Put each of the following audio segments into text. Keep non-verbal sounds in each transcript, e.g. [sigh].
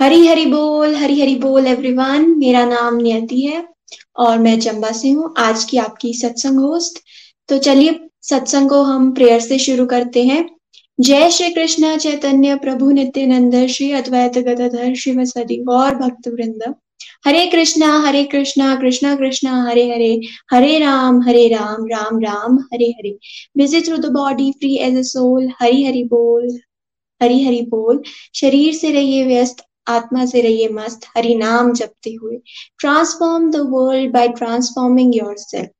हरी हरी बोल, हरी हरी बोल एवरीवन मेरा नाम नियति है और मैं चंबा से हूँ। आज की आपकी सत्संग होस्ट तो चलिए, सत्संग को हम प्रेयर से शुरू करते हैं। जय श्री कृष्ण, चैतन्य प्रभु, नित्यानंद, श्री अद्वैत गदाधर श्रीमसदि गौर भक्त वृंद Hare Krishna Hare Krishna Krishna Krishna, Hare Hare Hare Ram Hare Ram Ram Ram, Hare Hare. Visit through the body free as a soul Hari Hari बोल, हरी हरि बोल। शरीर से रहिए व्यस्त आत्मा से रहिए मस्त हरि नाम जपते हुए। Transform the world by transforming yourself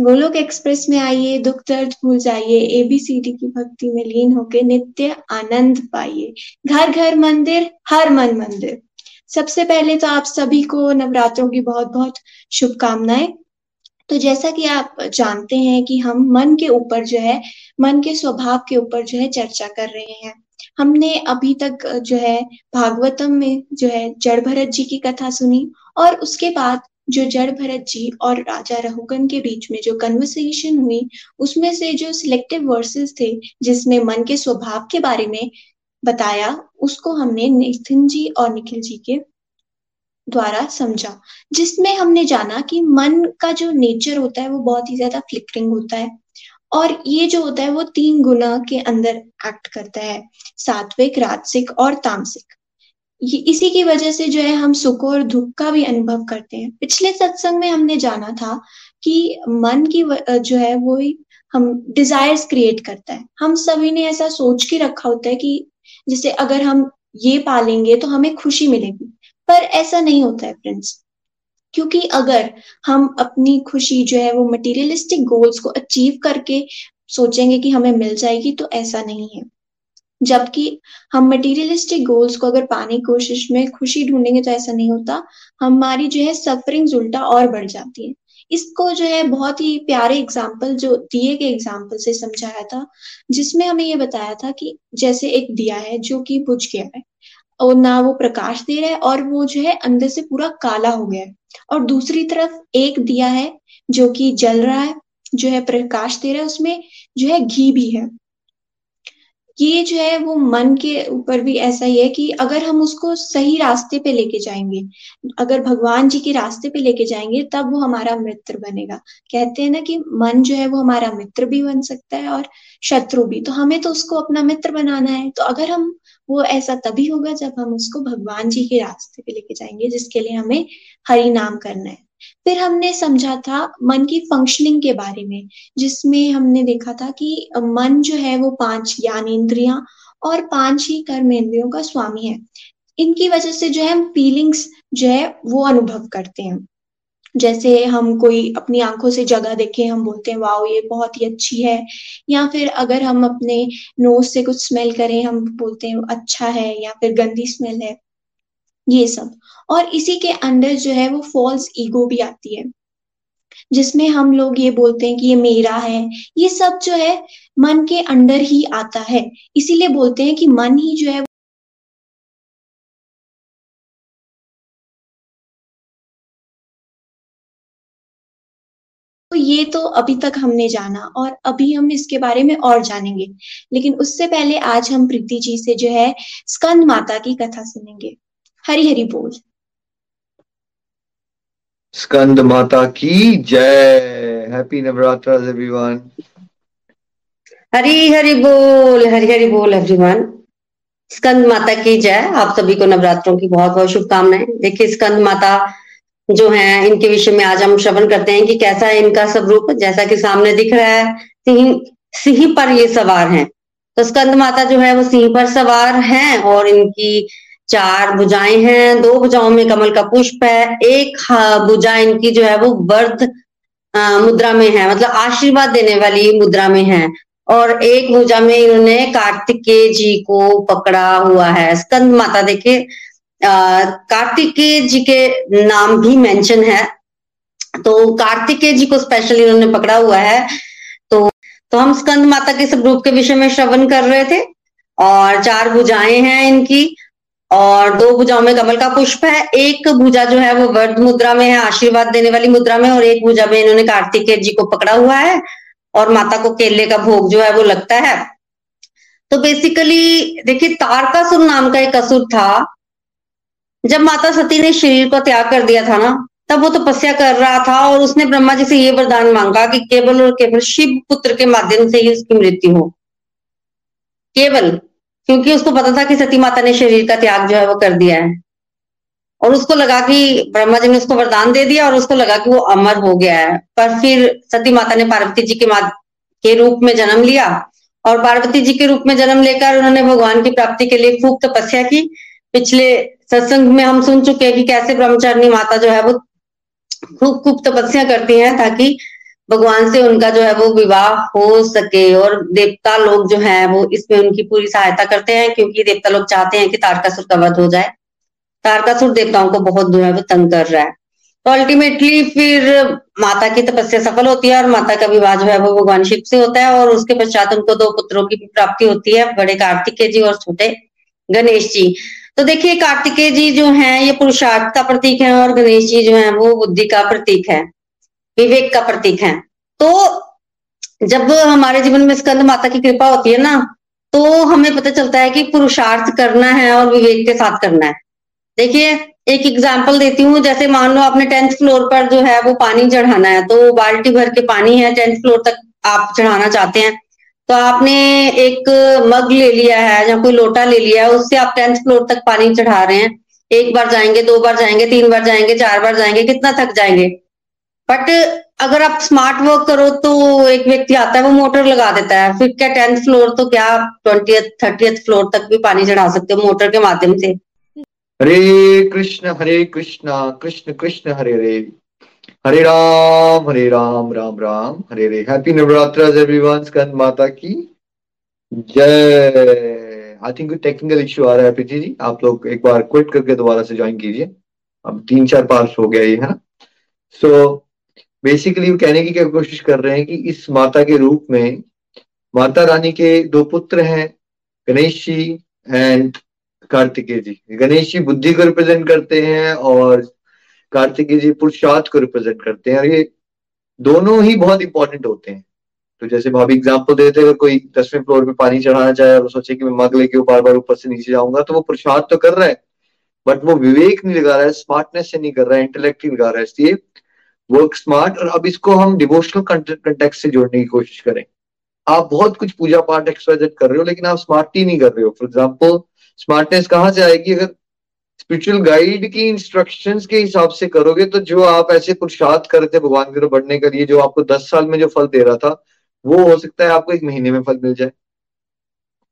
Golok express में आइए, दुख दर्द भूल जाइए एबीसीडी की भक्ति में लीन होके नित्य आनंद पाइए। घर घर मंदिर, हर मन मंदिर। सबसे पहले तो आप सभी को नवरात्रों की बहुत बहुत शुभकामनाएँ। तो जैसा कि आप जानते हैं कि हम मन के ऊपर जो है, मन के स्वभाव के ऊपर जो है चर्चा कर रहे हैं। हमने अभी तक जो है, भागवतम में जो है, जड़ भरत जी की कथा सुनी और उसके बाद जो जड़ भरत जी और राजा रहुगन के बीच में जो कन्वर्सेशन हुई, उसमें से जो सिलेक्टिव वर्सेस थे, जिसमें मन के स्वभाव के बारे में बताया, उसको हमने नितिन जी और निखिल जी के द्वारा समझा, जिसमें हमने जाना कि मन का जो नेचर होता है, वो बहुत ही ज़्यादा फ्लिकरिंग होता है। और ये जो होता है वो तीन गुना के अंदर एक्ट करता है, सात्विक, राजसिक और तामसिक। ये इसी की वजह से जो है हम सुख और दुख का भी अनुभव करते हैं। पिछले सत्संग में हमने जाना था कि मन की जो है वो हम डिजायर्स क्रिएट करता है। हम सभी ने ऐसा सोच के रखा होता है कि जैसे अगर हम ये पालेंगे तो हमें खुशी मिलेगी, पर ऐसा नहीं होता है फ्रेंड्स क्योंकि अगर हम अपनी खुशी जो है वो मटेरियलिस्टिक गोल्स को अचीव करके सोचेंगे कि हमें मिल जाएगी तो ऐसा नहीं है। जबकि हम मटेरियलिस्टिक गोल्स को अगर पाने की कोशिश में खुशी ढूंढेंगे तो ऐसा नहीं होता। हमारी जो है सफरिंग उल्टा और बढ़ जाती है। इसको जो है बहुत ही प्यारे एग्ज़ाम्पल जो दिए गए एग्ज़ाम्पल से समझाया था, जिसमें हमें ये बताया था कि जैसे एक दिया है जो कि बुझ गया है। और ना वो प्रकाश दे रहा है और वो जो है अंदर से पूरा काला हो गया है। और दूसरी तरफ़ एक दिया है जो कि जल रहा है, जो है प्रकाश दे रहा है, उसमें जो है घी भी है। ये जो है वो मन के ऊपर भी ऐसा ही है कि अगर हम उसको सही रास्ते पे लेके जाएँगे, अगर भगवान जी के रास्ते पे लेके जाएँगे, तब वो हमारा मित्र बनेगा। कहते हैं ना कि मन जो है वो हमारा मित्र भी बन सकता है और शत्रु भी। तो हमें तो उसको अपना मित्र बनाना है। तो अगर हम वो ऐसा तभी होगा जब हम उसको भगवान जी के रास्ते पे लेके जाएँगे, जिसके लिए हमें हरि नाम करना है। फिर हमने समझा था मन की फंक्शनिंग के बारे में, जिसमें हमने देखा था कि मन जो है वो पाँच ज्ञानेन्द्रिया और पाँच ही कर्म इंद्रियों का स्वामी है। इनकी वजह से जो है हम फीलिंग्स जो है वो अनुभव करते हैं। जैसे हम कोई अपनी आँखों से जगह देखे, हम बोलते हैं, वाओ, ये बहुत ही अच्छी है। या फिर अगर हम अपने नोज़ से कुछ स्मेल करें, हम बोलते हैं अच्छा है, या फिर, गंदी स्मेल है। ये सब। और इसी के अंदर जो है, वो फॉल्स ईगो भी आती है, जिसमें हम लोग ये बोलते हैं कि ये मेरा है। ये सब जो है, मन के अंदर ही आता है। इसीलिए बोलते हैं कि मन ही जो है ये तो अभी तक हमने जाना और अभी हम इसके बारे में और जानेंगे। लेकिन उससे पहले आज हम प्रीति जी से जो है स्कंद माता की कथा सुनेंगे। हरी हरी बोल। स्कंद माता की जय। हैप्पी नवरात्र एवरीवन हरी हरी बोल हरी हरी बोल एवरीवन स्कंद माता की जय। आप सभी को नवरात्रों की बहुत बहुत शुभकामनाएँ। देखिए स्कंद माता जो हैं, इनके विषय में आज हम श्रवण करते हैं कि कैसा है इनका स्वरूप जैसा कि सामने दिख रहा है, सिंह सिंह पर ये सवार हैं। तो स्कंद माता जो है, वो सिंह पर सवार हैं और इनकी चार भुजाएँ हैं। दो भुजाओं में कमल का पुष्प है, एक भुजा इनकी जो है, वो वर्ध मुद्रा में है मतलब आशीर्वाद देने वाली मुद्रा में है। और एक भुजा में इन्होंने कार्तिकेय जी को पकड़ा हुआ है। स्कंद माता देखिए कार्तिकेय जी के नाम भी मेंशन है। तो कार्तिकेय जी को स्पेशली इन्होंने पकड़ा हुआ है। तो तो हम स्कंद माता के सब रूप के विषय में श्रवण कर रहे थे और चार भुजाएँ हैं इनकी और दो भुजाओं में कमल का पुष्प है। एक भुजा जो है वो वर्ध मुद्रा में है, आशीर्वाद देने वाली मुद्रा में और एक भुजा में इन्होंने कार्तिकेय जी को पकड़ा हुआ है और माता को केले का भोग जो है वो लगता है। तो बेसिकली देखिए, तारकासुर नाम का एक असुर था। जब माता सती ने शरीर को त्याग कर दिया था ना, तब वो तपस्या तो कर रहा था और उसने ब्रह्मा जी से ये वरदान मांगा कि केवल और केवल शिव पुत्र के माध्यम से ही उसकी मृत्यु हो। केवल, क्योंकि उसको पता था कि सती माता ने शरीर का त्याग जो है वो कर दिया है। और उसको लगा कि ब्रह्मा जी ने उसको वरदान दे दिया और उसको लगा कि वो अमर हो गया है। पर फिर सती माता ने पार्वती जी के के रूप में जन्म लिया और पार्वती जी के रूप में जन्म लेकर उन्होंने भगवान की प्राप्ति के लिए खूब तपस्या की। पिछले सत्संग में हम सुन चुके हैं कि कैसे ब्रह्मचारिणी माता जो है वो खूब खूब तपस्या करती हैं ताकि भगवान से उनका जो है वो विवाह हो सके और देवता लोग जो है वो इसमें उनकी पूरी सहायता करते हैं क्योंकि देवता लोग चाहते हैं कि तारकासुर का वध हो जाए। तारकासुर देवताओं को बहुत जो है वो तंग कर रहा है। तो अल्टीमेटली फिर माता की तपस्या सफल होती है और माता का विवाह जो है वो भगवान शिव से होता है और उसके पश्चात उनको दो पुत्रों की भी प्राप्ति होती है, बड़े कार्तिकेय जी और छोटे गणेश जी। तो देखिए, कार्तिकेय जी जो हैं, ये पुरुषार्थ का प्रतीक है और गणेश जी जो है, वो बुद्धि का प्रतीक है, विवेक का प्रतीक है। तो जब हमारे जीवन में स्कंद माता की कृपा होती है ना तो हमें पता चलता है कि पुरुषार्थ करना है और विवेक के साथ करना है। देखिए, एक एग्ज़ाम्पल देती हूँ, जैसे मान लो आपने टेंथ फ्लोर पर जो है, वो पानी चढ़ाना है तो बाल्टी भर के पानी है टेंथ फ्लोर तक आप चढ़ाना चाहते हैं तो आपने एक मग ले लिया है या कोई लोटा ले लिया है, उससे आप टेंथ फ्लोर तक पानी चढ़ा रहे हैं। एक बार जाएँगे, दो बार जाएँगे, तीन बार जाएँगे, चार बार जाएँगे, कितना थक जाएँगे। बट अगर आप स्मार्ट वर्क करो तो एक व्यक्ति आता है, वो मोटर लगा देता है। फिर क्या टेंथ फ्लोर तो क्या ट्वेंटी थर्टी फ्लोर तक भी पानी चढ़ा सकते हो मोटर के माध्यम से? हरे कृष्ण हरे कृष्ण कृष्ण कृष्ण, हरे हरे। हरे राम हरे राम राम राम हरे हरे हैप्पी नवरात्र एवरीवन स्कंद माता की जय आई थिंक टेक्निकल इश्यू आ रहा है प्रीति जी। आप लोग एक बार क्विट करके दोबारा से ज्वाइन कीजिए। अब तीन चार पार्ट हो गया ये, है ना? सो बेसिकली कहने की क्या कोशिश कर रहे हैं कि इस माता के रूप में माता रानी के दो पुत्र हैं, गणेश जी एंड कार्तिकेय जी। गणेश जी बुद्धि को रिप्रेजेंट करते हैं और कार्तिकेय जी पुरुषार्थ को रिप्रेजेंट करते हैं और ये दोनों ही बहुत इंपॉर्टेंट होते हैं। तो जैसे भाभी एग्ज़ाम्पल देते अगर कोई दसवें फ्लोर पे पानी चढ़ाना चाहे और सोचे कि मैं मग लेके बार बार ऊपर से नीचे जाऊँगा तो वो पुरुषार्थ तो कर रहा है बट वो विवेक नहीं लगा रहा है स्मार्टनेस से नहीं कर रहा है इंटेलेक्ट नहीं लगा रहा है। इसलिए वर्क स्मार्ट और अब इसको हम डिवोशनल कंटेक्ट से जोड़ने की कोशिश करें। आप बहुत कुछ पूजा पाठ एक्सरसाइज कर रहे हो, लेकिन आप स्मार्ट ही नहीं कर रहे हो। फॉर एग्ज़ाम्पल स्मार्टनेस कहाँ से आएगी? अगर स्पिरिचुअल गाइड की इंस्ट्रक्शंस के हिसाब से करोगे तो जो आप ऐसे पुरुषार्थ करते भगवान की तरफ़ बढ़ने के लिए जो आपको दस साल में जो फल दे रहा था वो हो सकता है आपको एक महीने में फल मिल जाए।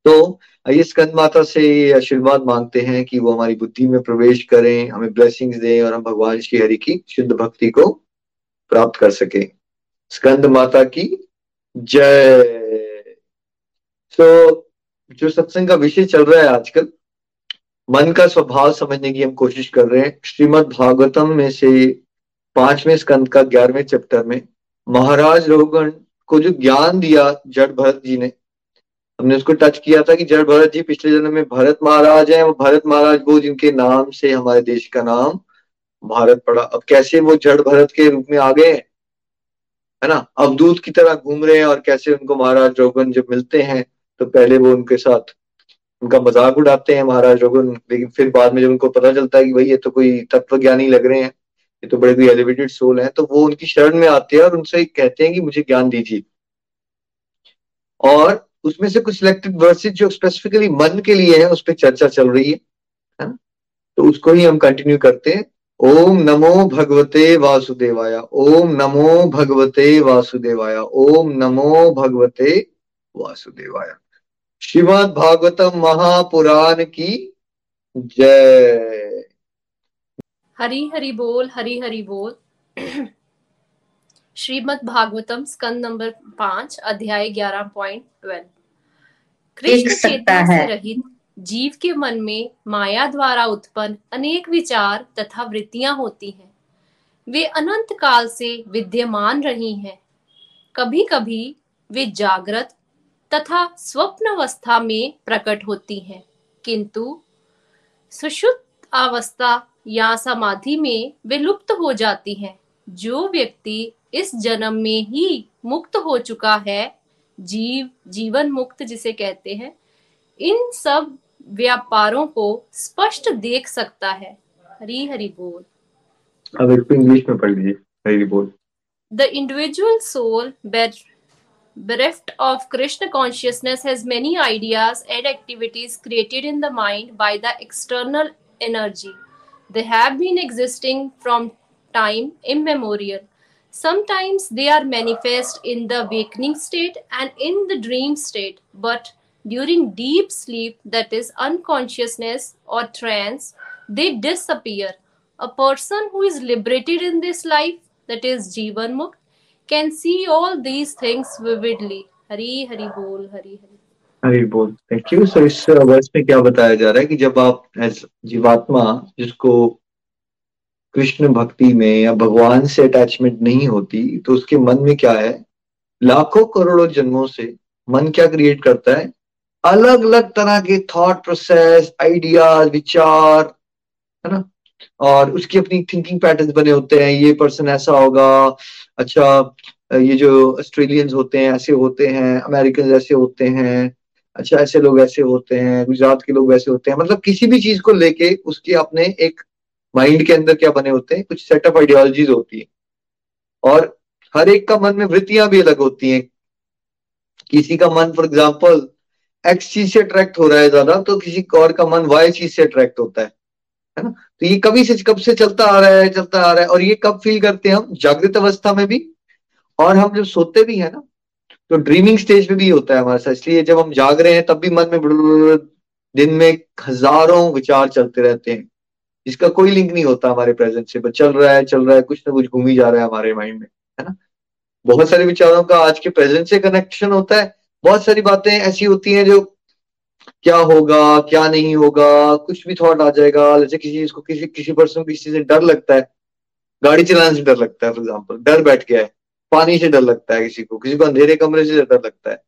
तो आइए स्कंद माता से आशीर्वाद मांगते हैं कि वो हमारी बुद्धि में प्रवेश करें हमें ब्लेसिंग्स दें और हम भगवान श्री हरि की शुद्ध भक्ति को प्राप्त कर सके। स्कंद माता की जय। so, जो सत्संग का विषय चल रहा है आजकल मन का स्वभाव समझने की हम कोशिश कर रहे हैं। श्रीमद भागवतम में से पाँचवें स्कंद का ग्यारहवें चैप्टर में महाराज रोगण को जो ज्ञान दिया जड़ भरत जी ने, हमने उसको टच किया था कि जड़ भरत जी पिछले जन्म में भरत महाराज हैं, वो भरत महाराज वो जिनके नाम से हमारे देश का नाम भारत पड़ा। अब कैसे वो जड़ भरत के रूप में आ गए है? ना? अवधूत की तरह घूम रहे हैं और कैसे उनको महाराज रोगन जब मिलते हैं तो पहले वो उनके साथ उनका मज़ाक उड़ाते हैं महाराज रघुन लेकिन फिर बाद में जब उनको पता चलता है कि भाई ये तो कोई तत्व ज्ञानी लग रहे हैं, ये तो बड़े कोई एलिवेटेड सोल है तो वो उनकी शरण में आते हैं और उनसे कहते हैं कि मुझे ज्ञान दीजिए। और उसमें से कुछ सिलेक्टेड वर्सेज जो स्पेसिफिकली मन के लिए है, उस पर चर्चा चल रही है है ना? तो उसको ही हम कंटिन्यू करते हैं। ओम नमो भगवते वासुदेवाय, ओम नमो भगवते वासुदेवाय, ओम नमो भगवते वासुदेवाय। श्रीमद भागवतम महापुराण की जय। हरी हरी बोल हरी हरी बोल। श्रीमद् भागवतम स्कंद नंबर पाँच अध्याय ग्यारह पॉइंट ट्वेल्व कृष्ण चेतना से रहित जीव के मन में माया द्वारा उत्पन्न अनेक विचार तथा वृत्तियाँ होती हैं। वे अनंत काल से विद्यमान रही हैं। कभी कभी वे जागृत तथा स्वप्न अवस्था में प्रकट होती हैं। किंतु सुषुप्त अवस्था या समाधि में वे लुप्त हो जाती हैं। जो व्यक्ति इस जन्म में ही मुक्त हो चुका है जीव जीवन मुक्त जिसे कहते हैं इन सब व्यापारों को स्पष्ट देख सकता है। हरी हरि बोल। अब इसको इंग्लिश में पढ़ लीजिए। हरी बोल। The individual soul bereft of Krishna consciousness has many ideas and activities created in the mind by the external energy. They have been existing from time immemorial. Sometimes they are manifest in the wakening state and in the dream state, but during deep sleep, that is unconsciousness or trance, they disappear. A person who is liberated in this life, that is Jivan Mukh, can see all these things vividly. Hari Hari Bol, Hari Hari. Hari बोल। Thank you sir इस वर्ष में क्या बताया जा रहा है कि जब आप एज जीवात्मा जिसको कृष्ण भक्ति में या भगवान से अटैचमेंट नहीं होती तो उसके मन में क्या है? लाखों करोड़ों जन्मों से मन क्या क्रिएट करता है? अलग अलग तरह के थॉट प्रोसेस आइडियाज़ विचार है ना? और उसकी अपनी थिंकिंग पैटर्न बने होते हैं, ये पर्सन ऐसा होगा अच्छा ये जो ऑस्ट्रेलियंस होते हैं, ऐसे होते हैं अमेरिकन ऐसे होते हैं अच्छा ऐसे लोग ऐसे होते हैं, गुजरात के लोग वैसे होते हैं मतलब किसी भी चीज़ को लेके उसके अपने एक माइंड के अंदर क्या बने होते हैं, कुछ सेटअप आइडियोलॉजीज होती है। और हर एक का मन में वृत्तियाँ भी अलग होती हैं। किसी का मन फॉर एग्ज़ाम्पल एक्स चीज़ से अट्रैक्ट हो रहा है ज़्यादा तो किसी और का मन वाई चीज़ से अट्रैक्ट होता है। है ना? तो ये कभी से कब से चलता आ रहा है, चलता आ रहा है, और ये कब फील करते हैं हम? जागृत अवस्था में भी, और हम जब सोते भी है ना तो ड्रीमिंग स्टेज में भी होता है हमारे साथ। इसलिए जब हम जाग रहे हैं, तब भी मन में दिन में हज़ारों विचार चलते रहते हैं। जिसका कोई लिंक नहीं होता हमारे प्रेजेंट से। चल रहा है, चल रहा है, कुछ ना कुछ घूम ही जा रहा है हमारे माइंड में, है ना? बहुत सारे विचारों का आज के प्रेजेंट से कनेक्शन होता है। बहुत सारी बातें ऐसी होती हैं जो क्या होगा, क्या नहीं होगा, कुछ भी थॉट आ जाएगा, जैसे किसी चीज़ को, किसी किसी पर्सन को किसी चीज़ से डर लगता है, गाड़ी चलाने से डर लगता है फॉर एग्ज़ाम्पल डर बैठ गया है, पानी से डर लगता है किसी को किसी को अंधेरे कमरे से डर लगता है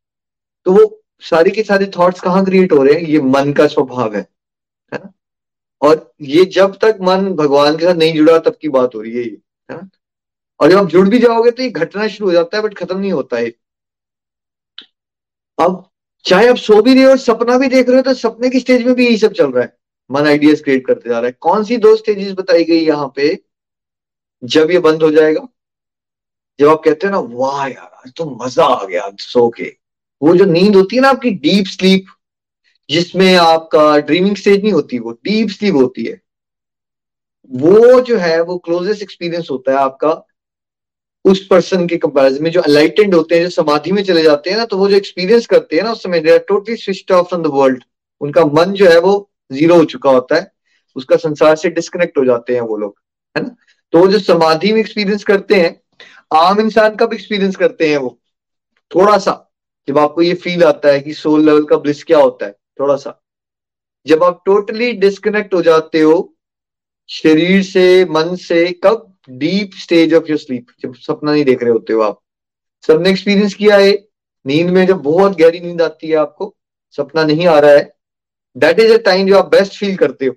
तो वो सारी के सारे थॉट्स कहाँ क्रिएट हो रहे हैं? ये मन का स्वभाव है है ना? और ये जब तक मन भगवान के साथ नहीं जुड़ा, तब की बात हो रही है ये, है ना? और जब आप जुड़ भी जाओगे तो ये घटना शुरू हो जाता है बट खत्म नहीं होता है अब चाहे आप सो भी रहे हो, सपना भी देख रहे हो तो सपने की स्टेज में भी यही सब चल रहा है। मन आइडियाज़ क्रिएट करते जा रहा है। कौन सी दो स्टेजेस बताई गई यहाँ पे? जब ये बंद हो जाएगा, जब आप कहते हो ना, वाह यार, आज तो मज़ा आ गया सो के। वो जो नींद होती है ना आपकी डीप स्लीप जिसमें आपका ड्रीमिंग स्टेज नहीं होती, वो डीप स्लीप होती है। वो जो है, वो क्लोजेस्ट एक्सपीरियंस होता है आपका उस पर्सन के कंपैरिजन में जो अलाइटेंड होते हैं, जो समाधि में चले जाते हैं ना तो वो जो एक्सपीरियंस करते हैं ना उस समय totally switch off from the world उनका मन जो है वो ज़ीरो हो चुका होता है। उसका संसार से डिस्कनेक्ट हो जाते हैं वो लोग, है ना? तो जो समाधि में एक्सपीरियंस करते हैं, आम इंसान कब एक्सपीरियंस करते हैं वो? थोड़ा सा। जब आपको ये फील आता है कि सोल लेवल का ब्लिस क्या होता है, थोड़ा सा। जब आप टोटली डिस्कनेक्ट हो जाते हो, शरीर से, मन से, कब deep stage of your sleep जब सपना नहीं देख रहे होते हो आप। सबने एक्सपीरियंस किया है, नींद में जब बहुत गहरी नींद आती है आपको, सपना नहीं आ रहा है। दैट इज़ अ टाइम जो आप बेस्ट फील करते हो,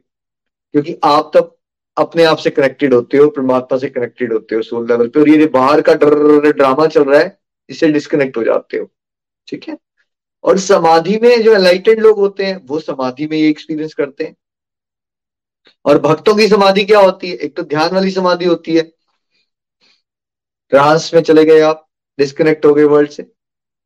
क्योंकि आप तब अपने आप से कनेक्टेड होते हो, परमात्मा से कनेक्टेड होते हो सोल लेवल पे, और ये बाहर का डर ड्रामा चल रहा है, इससे डिस्कनेक्ट हो जाते हो। ठीक है? और समाधि में जो एलाइटेड लोग होते हैं, वो समाधि में ये एक्सपीरियंस करते हैं। और भक्तों की समाधि क्या होती है? एक तो ध्यान वाली समाधि होती है। ट्रांस में चले गए आप डिस्कनेक्ट हो गए वर्ल्ड से।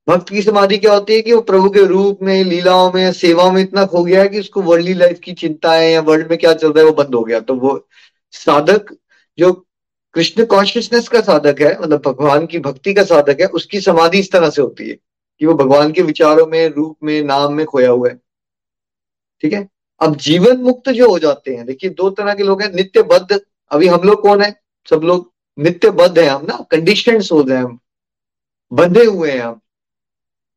भक्त की समाधि क्या होती है कि वो प्रभु के रूप में, लीलाओं में, सेवाओं में इतना खो गया है कि उसको वर्ल्डली लाइफ की चिंताएँ या वर्ल्ड में क्या चल रहा है वो बंद हो गया। तो वो साधक, जो कृष्ण कॉन्शियसनेस का साधक है मतलब भगवान की भक्ति का साधक है, उसकी समाधि इस तरह से होती है कि वो भगवान के विचारों में, रूप में, नाम में खोया हुआ है। ठीक है? अब जीवन मुक्त जो हो जाते हैं, देखिए दो तरह के लोग हैं नित्य बद्ध अभी हम लोग कौन है? सब लोग नित्य बद्ध है हम ना कंडीशन है हम, बंधे हुए हैं हम।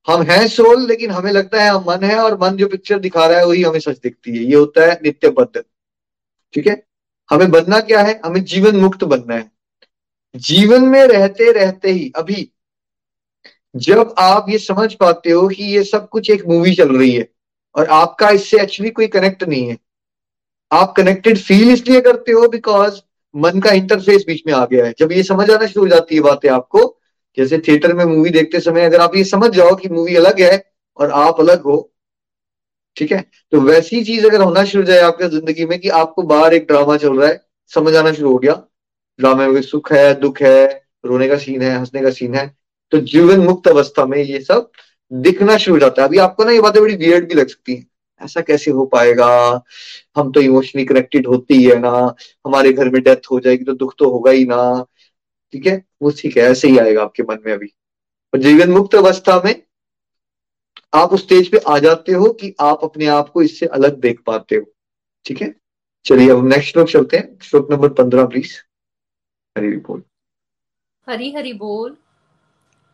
हम हैं सोल लेकिन हमें लगता है हम मन है, और मन जो पिक्चर दिखा रहा है, वही हमें सच दिखती है। ये होता है नित्य बद्ध ठीक है? हमें बनना क्या है? हमें जीवन मुक्त बनना है। जीवन में रहते रहते ही, अभी जब आप ये समझ पाते हो कि ये सब कुछ एक मूवी चल रही है और आपका इससे एक्चुअली कोई कनेक्ट नहीं है। आप कनेक्टेड फील इसलिए करते हो बिकॉज़ मन का इंटरफेस बीच में आ गया है। जब ये समझ आना शुरू हो जाती है बातें आपको, जैसे थिएटर में मूवी देखते समय अगर आप ये समझ जाओ कि मूवी अलग है और आप अलग हो, ठीक है? तो वैसी चीज़ अगर होना शुरू हो जाए आपके ज़िंदगी में कि आपको बाहर एक ड्रामा चल रहा है, समझ आना शुरू हो गया। ड्रामे में सुख है, दुख है, रोने का सीन है, हंसने का सीन है तो जीवन मुक्त अवस्था में ये सब दिखना शुरू हो जाता है। अभी आपको ना ये बातें बड़ी वियर्ड भी लग सकती हैं। ऐसा कैसे हो पाएगा? हम तो इमोशनली कनेक्टेड होते ही है ना। हमारे घर में डेथ हो जाएगी तो दुख तो होगा ही ना। ठीक है? वो ठीक है, ऐसे ही आएगा आपके मन में अभी। और जीवन मुक्त अवस्था में आप उस स्टेज पे आ जाते हो कि आप अपने आप को इससे अलग देख पाते हो। ठीक है? चलिए, अब नेक्स्ट श्लोक चलते हैं। श्लोक नंबर पंद्रह प्लीज़ हरी बोल। हरी हरी बोल।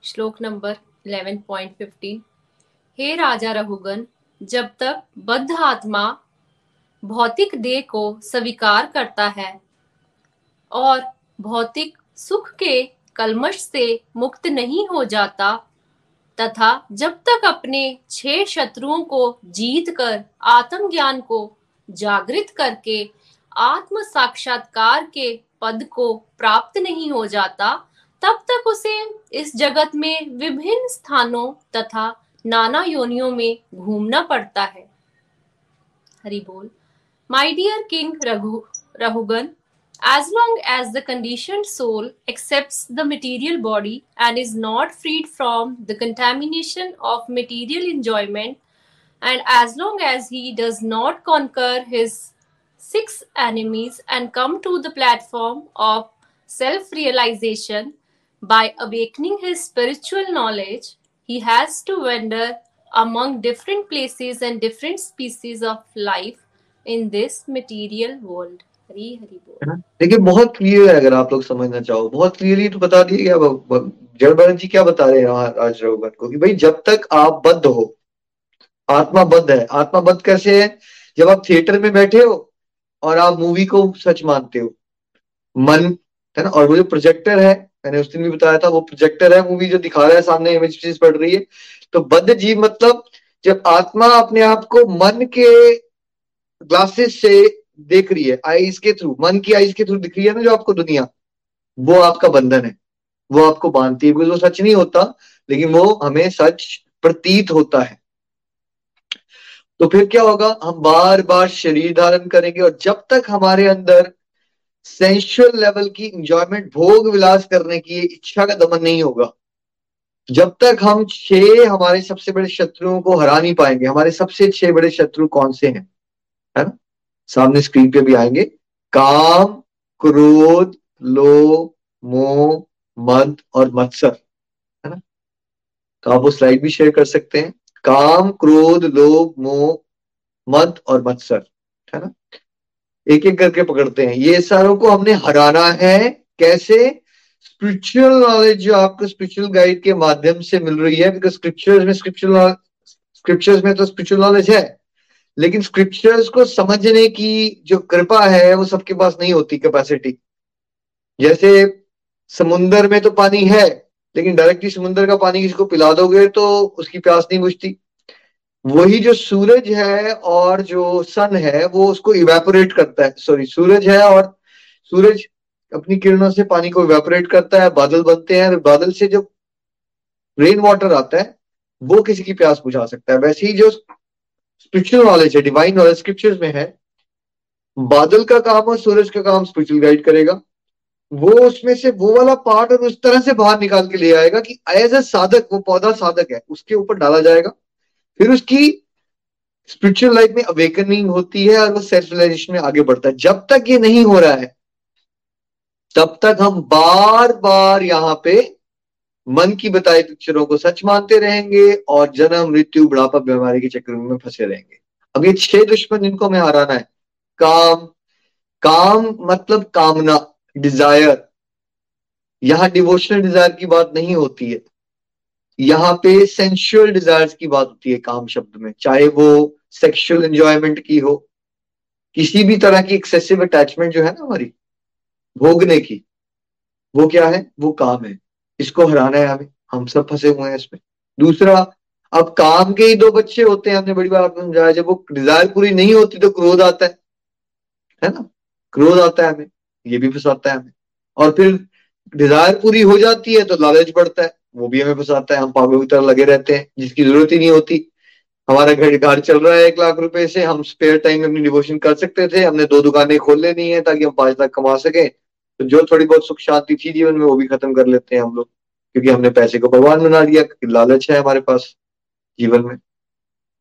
श्लोक नंबर 11.15 हे राजा रघुगन जब तक बद्ध आत्मा भौतिक देह को स्वीकार करता है और भौतिक सुख के कलमश से मुक्त नहीं हो जाता, तथा जब तक अपने छह शत्रुओं को जीत कर आत्मज्ञान को जागृत करके आत्म साक्षात्कार के पद को प्राप्त नहीं हो जाता, तब तक उसे इस जगत में विभिन्न स्थानों तथा नाना योनियों में घूमना पड़ता है। हरि बोल। My dear king Raghu Raghugan as long as the condition soul accept the material body and is not freed from the contamination of material enjoyment and as long as he does not conquer his six enemies and come to the platform of self realization by awakening his spiritual knowledge, he has to wander among different places and different species of life in this material world. देखिए बहुत clear है अगर आप लोग समझना चाहो। बहुत clearly तो बता दिए गया जड़भरत जी क्या बता रहे हैं आज रघुवन को कि भाई जब तक आप बद्ध हो आत्मा बद्ध है। आत्मा बद्ध कैसे है? जब आप थिएटर में बैठे हो और आप मूवी को सच मानते हो। मन है ना? और वो जो प्रोजेक्टर है मैंने उस दिन भी बताया था, वो प्रोजेक्टर है मूवी जो दिखा रहा है सामने इमेज चीज़ पड़ रही है। तो बद्ध जीव मतलब जब आत्मा अपने आप को मन के ग्लासेस से देख रही है आईज के थ्रू मन की आईज के थ्रू दिख रही है ना जो आपको दुनिया, वो आपका बंधन है, वो आपको बांधती है वो सच नहीं होता, लेकिन वो हमें सच प्रतीत होता है। तो फिर क्या होगा, हम बार बार शरीर धारण करेंगे और जब तक हमारे अंदर सेंशुअल लेवल की इंजॉयमेंट भोग विलास करने की इच्छा का दमन नहीं होगा। जब तक हम छह हमारे सबसे बड़े शत्रुओं को हरा नहीं पाएँगे, हमारे सबसे छह बड़े शत्रु कौन से हैं? है ना? सामने स्क्रीन पे भी आएँगे। काम, क्रोध लो मोह, मद और मत्सर। है ना? तो आप वो स्लाइड भी शेयर कर सकते हैं। काम, क्रोध, लोभ, मोह, मद और मत्सर। है ना? एक एक करके पकड़ते हैं। ये सारों को हमने हराना है। कैसे? स्पिरिचुअल नॉलेज जो आपको स्पिरिचुअल गाइड के माध्यम से मिल रही है बिकॉज़ स्क्रिप्चर्स में स्क्रिप्चुअल स्क्रिप्चर्स में तो स्पिरिचुअल नॉलेज है। लेकिन स्क्रिप्चर्स को समझने की जो कृपा है, वो सबके पास नहीं होती कैपेसिटी जैसे समुन्दर में तो पानी है, लेकिन डायरेक्टली समुन्द्र का पानी किसी को पिला दोगे तो उसकी प्यास नहीं बुझती। वही जो सूरज है और जो सन है, वो उसको इवेपोरेट करता है। सॉरी सूरज है और सूरज अपनी किरणों से पानी को इवेपोरेट करता है, बादल बनते हैं, बादल से जो रेन वाटर आता है, वो किसी की प्यास बुझा सकता है। वैसे ही जो स्पिरिचुअल नॉलेज है डिवाइन नॉलेज स्क्रिप्चर्स में है, बादल का काम और सूरज का काम स्पिरिचुअल गाइड करेगा। वो उसमें से वो वाला पार्ट और उस तरह से बाहर निकाल के ले आएगा कि एज अ साधक, वो पौधा साधक है, उसके ऊपर डाला जाएगा। फिर उसकी स्पिरिचुअल लाइफ में अवेकनिंग होती है और वो सेल्फ रियलाइजेशन में आगे बढ़ता है। जब तक ये नहीं हो रहा है, तब तक हम बार बार यहाँ पे मन की बताई पिक्चरों को सच मानते रहेंगे और जन्म, मृत्यु, बुढ़ापा, बीमारी के चक्र में फंसे रहेंगे। अब ये छह दुश्मन जिनको हमें हराना है, काम काम मतलब कामना डिज़ायर यहाँ डिवोशनल डिज़ायर की बात नहीं होती है। यहाँ पे सेंशुअल डिजायर्स की बात होती है काम शब्द में, चाहे वो सेक्सुअल एंजॉयमेंट की हो, किसी भी तरह की एक्सेसिव अटैचमेंट जो है ना हमारी, भोगने की, वो क्या है? वो काम है। इसको हराना है हमें। हम सब फंसे हुए हैं इसमें। दूसरा, अब काम के ही दो बच्चे होते हैं, हमने बड़ी बार आपको समझाया, जब वो डिज़ायर पूरी नहीं होती तो क्रोध आता है। है ना? क्रोध आता है हमें, ये भी फंसाता है हमें। और फिर डिज़ायर पूरी हो जाती है तो लालच बढ़ता है। वो भी हमें पसंद आता है, हम पागलों की तरह लगे रहते हैं, जिसकी ज़रूरत ही नहीं होती। हमारा घर घर चल रहा है एक लाख रुपए से, हम स्पेयर टाइम में अपनी डिवोशन कर सकते थे, हमने दो दुकानें खोल लेनी है ताकि हम पाँच लाख कमा सके। तो जो थोड़ी बहुत सुख शांति थी जीवन में, वो भी खत्म कर लेते हैं हम लोग, क्योंकि हमने पैसे को भगवान बना लिया लालच है हमारे पास जीवन में।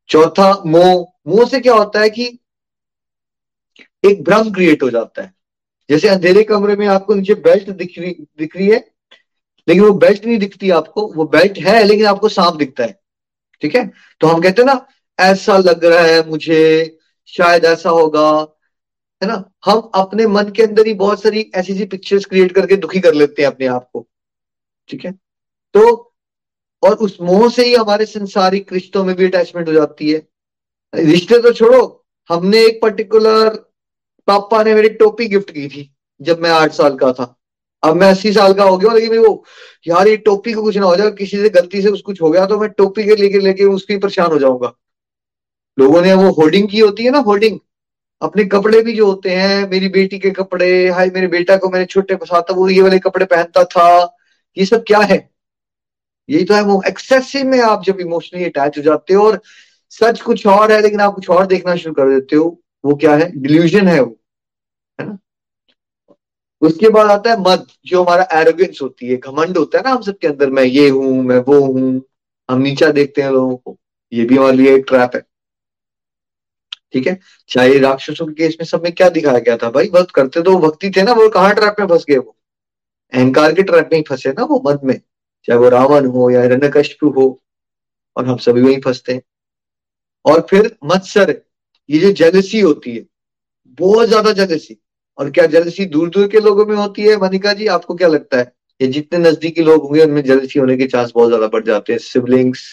चौथा, मोह। मोह से क्या होता है कि एक भ्रम क्रिएट हो जाता है। जैसे अंधेरे कमरे में आपको नीचे बेल्ट दिख रही दिख रही है लेकिन वो बेल्ट नहीं दिखती आपको, वो बेल्ट है, लेकिन आपको सांप दिखता है। ठीक है? तो हम कहते हैं ना, ऐसा लग रहा है मुझे, शायद ऐसा होगा। है ना? हम अपने मन के अंदर ही बहुत सारी ऐसी ऐसी पिक्चर्स क्रिएट करके दुखी कर लेते हैं अपने आप को। ठीक है? तो और उस मोह से ही हमारे संसारिक रिश्तों में भी अटैचमेंट हो जाती है। रिश्ते तो छोड़ो, हमने एक पर्टिकुलर पापा ने मेरी टोपी गिफ्ट की थी, जब मैं आठ साल का था। अब मैं अस्सी साल का हो गया लेकिन वो, यार ये टोपी को कुछ ना हो जाए, किसी से गलती से कुछ हो गया तो मैं टोपी के लेके लेके उसकी परेशान हो जाऊँगा। लोगों ने वो होर्डिंग की होती है ना, होर्डिंग। अपने कपड़े भी जो होते हैं, मेरी बेटी के कपड़े, हाय, मेरे बेटा को मैंने छोटे फसाता वो ये वाले कपड़े पहनता था, ये सब क्या है? यही तो है, वो एक्सेसिव में आप जब इमोशनली अटैच हो जाते हो और सच कुछ और है, लेकिन आप कुछ और देखना शुरू कर देते हो, वो क्या है? डिल्यूजन है वो। उसके बाद आता है मद, जो हमारा एरोगेंस होती है, घमंड होता है ना हम सबके अंदर, मैं ये हूँ, मैं वो हूँ, हम नीचा देखते हैं लोगों को, ये भी हमारे लिए एक ट्रैप है। ठीक है? चाहे राक्षसों के केस में सब में क्या दिखाया गया था भाई, बहुत करते तो भक्ति थे ना, वो कहाँ ट्रैप में फंस गए वो? अहंकार के ट्रैप में ही फंसे ना वो मद में, चाहे वो रावण हो या रणकष्ट हो, और हम सभी वही फंसते हैं। और फिर मत्सर, ये जो जेलसी होती है, बहुत ज़्यादा जेलसी और क्या जेलसी दूर दूर के लोगों में होती है? मनिका जी आपको क्या लगता है? ये जितने नजदीकी लोग होंगे उनमें जेलसी होने के चांस बहुत ज़्यादा बढ़ जाते हैं। सिबलिंग्स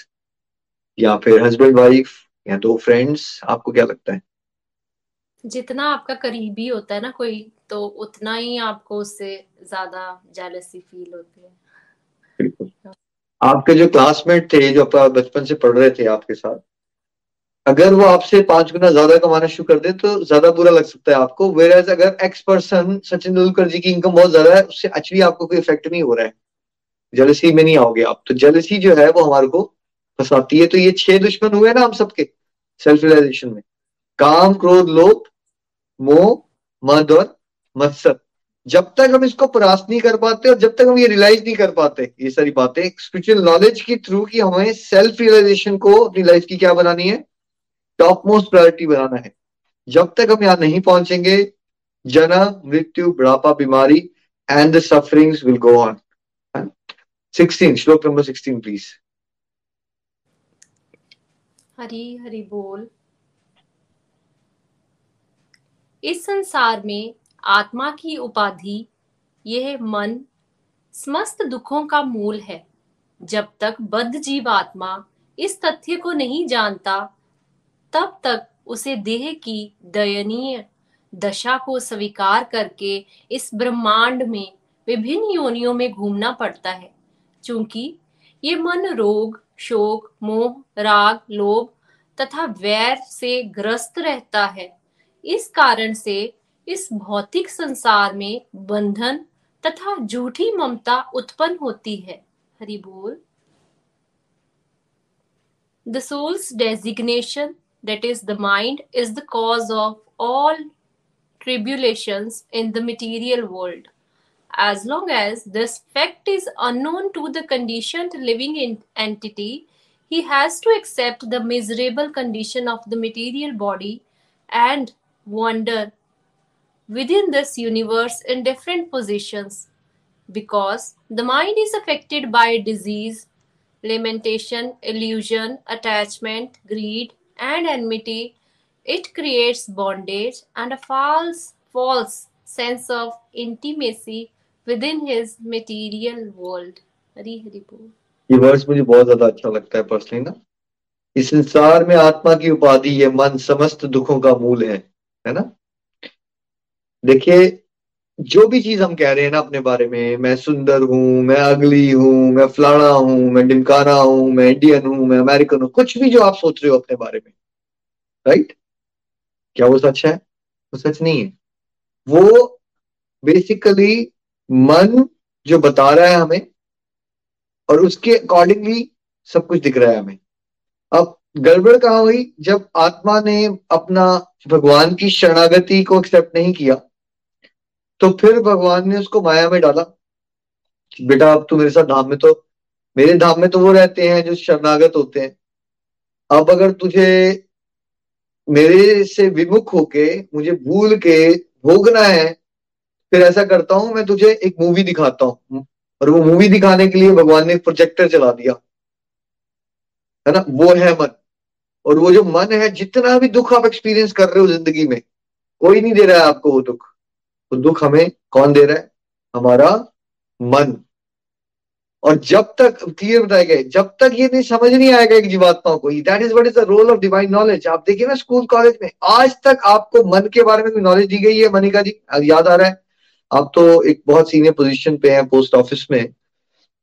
या फिर हस्बैंड वाइफ या दो फ्रेंड्स आपको क्या लगता है? जितना आपका करीबी होता है ना कोई तो उतना ही आपको उससे ज़्यादा जेलसी फील होती है। बिल्कुल। आपके जो क्लासमेट थे जो आप बचपन से पढ़ रहे थे आपके साथ अगर वो आपसे पाँच गुना ज़्यादा कमाना शुरू कर दे तो ज़्यादा बुरा लग सकता है आपको। वेर एज अगर एक्स पर्सन सचिन तेंदुलकर जी की इनकम बहुत ज़्यादा है, उससे एक्चुअली आपको कोई इफ़ेक्ट नहीं हो रहा है। जेलसी में नहीं आओगे आप। तो जेलसी जो है, वो हमारे को फंसाती है। तो ये छह दुश्मन हुए ना हम सबके सेल्फ रियलाइजेशन में। काम, क्रोध, लोभ, मोह, मद और मत्सर। जब तक हम इसको परास्त नहीं कर पाते और जब तक हम ये रियलाइज़ नहीं कर पाते, ये सारी बातें स्पिरिचुअल नॉलेज के थ्रू की हमें सेल्फ रियलाइजेशन को अपनी लाइफ की क्या बनानी है? टॉप मोस्ट प्रायोरिटी बनाना है। जब तक हम यहाँ नहीं पहुँचेंगे जन्म मृत्यु, बुढ़ापा, बीमारी and the sufferings will go on 16 श्लोक नंबर 16 प्लीज़ हरी हरी बोल। इस संसार में आत्मा की उपाधि, यह मन, समस्त दुखों का मूल है। जब तक बद्ध जीव आत्मा इस तथ्य को नहीं जानता तब तक उसे देह की दयनीय दशा को स्वीकार करके इस ब्रह्मांड में विभिन्न योनियों में घूमना पड़ता है। क्योंकि ये मन रोग, शोक, मोह, राग, लोभ तथा वैर से ग्रस्त रहता है, इस कारण से इस भौतिक संसार में बंधन तथा झूठी ममता उत्पन्न होती है। हरि बोल। The soul's designation that is, the mind, is the cause of all tribulations in the material world. As long as this fact is unknown to the conditioned living entity, he has to accept the miserable condition of the material body and wander within this universe in different positions because the mind is affected by disease, lamentation, illusion, attachment, greed, and enmity, it creates bondage and a false, false sense of intimacy within his material world. Hari Hari बोल ये words मुझे बहुत ज़्यादा अच्छा लगता है personally ना इस संसार में आत्मा की उपाधि ये मन समस्त दुखों का मूल है है ना देखिए जो भी चीज़ हम कह रहे हैं ना अपने बारे में, मैं सुंदर हूँ, मैं अगली हूँ, मैं फलाना हूँ, मैं डिमकाना हूँ, मैं इंडियन हूँ, मैं अमेरिकन हूँ, कुछ भी जो आप सोच रहे हो अपने बारे में राइट क्या वो सच है? वो सच नहीं है। वो बेसिकली मन जो बता रहा है हमें और उसके अकॉर्डिंगली सब कुछ दिख रहा है हमें। अब गड़बड़ कहा हुई? जब आत्मा ने अपना भगवान की शरणागति को एक्सेप्ट नहीं किया तो फिर भगवान ने उसको माया में डाला। बेटा, अब तू मेरे साथ धाम में तो मेरे धाम में तो वो रहते हैं जो शरणागत होते हैं। अब अगर तुझे मेरे से विमुख होके मुझे भूल के भोगना है, फिर ऐसा करता हूँ, मैं तुझे एक मूवी दिखाता हूँ। और वो मूवी दिखाने के लिए भगवान ने प्रोजेक्टर चला दिया। है ना? वो है मन। और वो जो मन है, जितना भी दुख आप एक्सपीरियंस कर रहे हो ज़िंदगी में, कोई नहीं दे रहा है आपको वो दुख। वो दुख हमें कौन दे रहा है? हमारा मन। और जब तक क्लियर बताया गया जब तक ये नहीं, समझ नहीं आएगा एक जीवात्मा को that is what is the role of divine knowledge आप देखिए ना स्कूल कॉलेज में आज तक आपको मन के बारे में नॉलेज दी गई है, मनिका जी याद आ रहा है। आप तो एक बहुत सीनियर पोजीशन पे हैं पोस्ट ऑफ़िस में।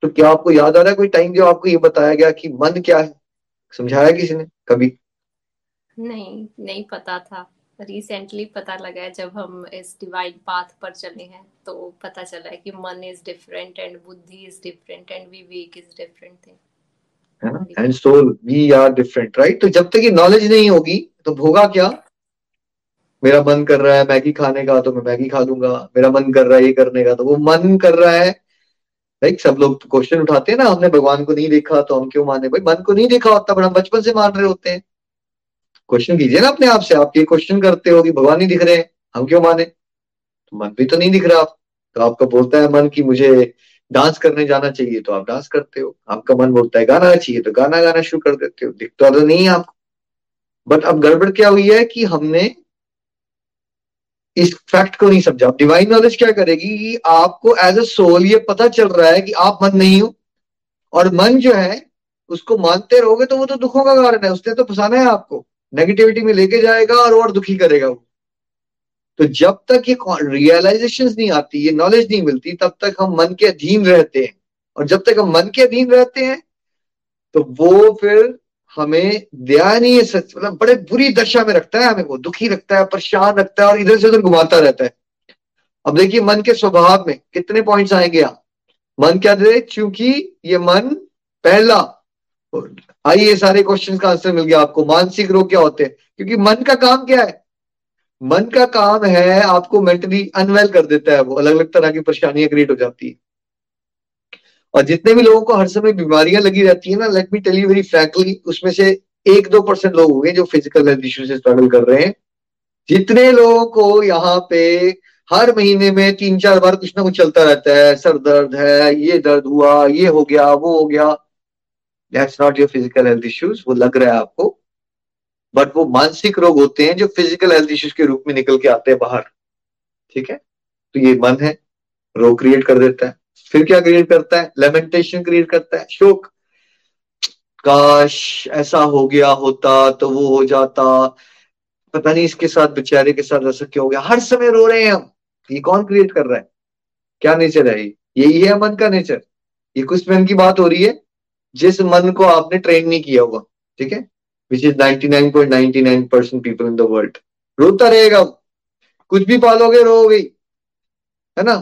तो क्या आपको याद आ रहा है, कोई टाइम जो आपको ये बताया गया कि मन क्या है? समझाया किसी ने? कभी? नहीं नहीं पता था। रिसेंटली पता लगा है जब हम इस डिवाइन पाथ पर चले हैं तो पता चला है कि मन इज़ डिफरेंट एंड बुद्धि is different and Vivek is different thing and soul we are different right तो जब तक ये नॉलेज नहीं होगी तो होगा क्या? मेरा मन कर रहा है मैगी खाने का तो मैं मैगी खा लूँगा। मेरा मन कर रहा है ये करने का तो वो मन कर रहा है। लाइक सब लोग क्वेश्चन उठाते हैं ना हमने भगवान को नहीं देखा तो हम क्यों माने? भाई मन को नहीं देखा होता पर हम बचपन से मान रहे होते हैं। क्वेश्चन कीजिए ना अपने आप से। आप ये क्वेश्चन करते हो कि भगवान नहीं दिख रहे हैं हम क्यों माने? तो मन भी तो नहीं दिख रहा। आप तो आपका बोलता है मन की मुझे डांस करने जाना चाहिए तो आप डांस करते हो। आपका मन बोलता है गाना चाहिए तो गाना गाना शुरू कर देते हो। दिखता तो नहीं है आपको। बट अब गड़बड़ क्या हुई है कि हमने इस फैक्ट को नहीं समझा। डिवाइन नॉलेज क्या करेगी कि आपको एज अ सोल ये पता चल रहा है कि आप मन नहीं हो। और मन जो है, उसको मानते रहोगे तो वो तो दुखों का कारण है। उसने तो फंसाना है आपको। नेगेटिविटी में लेके जाएगा और और दुखी करेगा वो। तो जब तक ये रियलाइजेशन नहीं आती, ये नॉलेज नहीं मिलती, तब तक हम मन के अधीन रहते हैं। और जब तक हम मन के अधीन रहते हैं तो वो फिर हमें दयानीय सच मतलब बड़े बुरी दशा में रखता है हमें वो, दुखी रखता है, परेशान रखता है और इधर से उधर घुमाता रहता है। अब देखिए मन के स्वभाव में कितने पॉइंट्स आएँगे यहाँ। मन क्या दे चूँकि ये मन पहला आइए सारे क्वेश्चन का आंसर मिल गया आपको। मानसिक रोग क्या होते हैं? क्योंकि मन का काम क्या है? मन का काम है, आपको मेंटली अनवेल कर देता है वो। अलग अलग तरह की परेशानियाँ क्रिएट हो जाती है। और जितने भी लोगों को हर समय बीमारियाँ लगी रहती है ना let me tell you very frankly उसमें से एक दो परसेंट लोग होंगे जो फ़िज़िकल हेल्थ इश्यू से स्ट्रगल कर रहे हैं। जितने लोगों को यहाँ पे हर महीने में तीन चार बार कुछ ना कुछ चलता रहता है, सर दर्द है, ये दर्द हुआ, ये हो गया, वो हो गया that's not your physical health issues वो लग रहा है आपको। बट वो मानसिक रोग होते हैं जो फ़िज़िकल हेल्थ इश्यूज़ के रूप में निकल के आते हैं बाहर। ठीक है? तो ये मन है, रोग क्रिएट कर देता है। फिर क्या क्रिएट करता है? लेमेंटेशन क्रिएट करता है। शोक काश ऐसा हो गया होता तो वो हो जाता। पता नहीं इसके साथ बेचारे के साथ ऐसा क्यों हो गया। हर समय रो रहे हैं हम। ये कौन क्रिएट कर रहा है? क्या नेचर है ये? यही है मन का नेचर ये कुछ मन की बात हो रही है। जिस मन को आपने ट्रेन नहीं किया हुआ ठीक है? Which is ninety nine point ninety nine percent people in the world रोता रहेगा कुछ भी पालोगे रोगे है ना?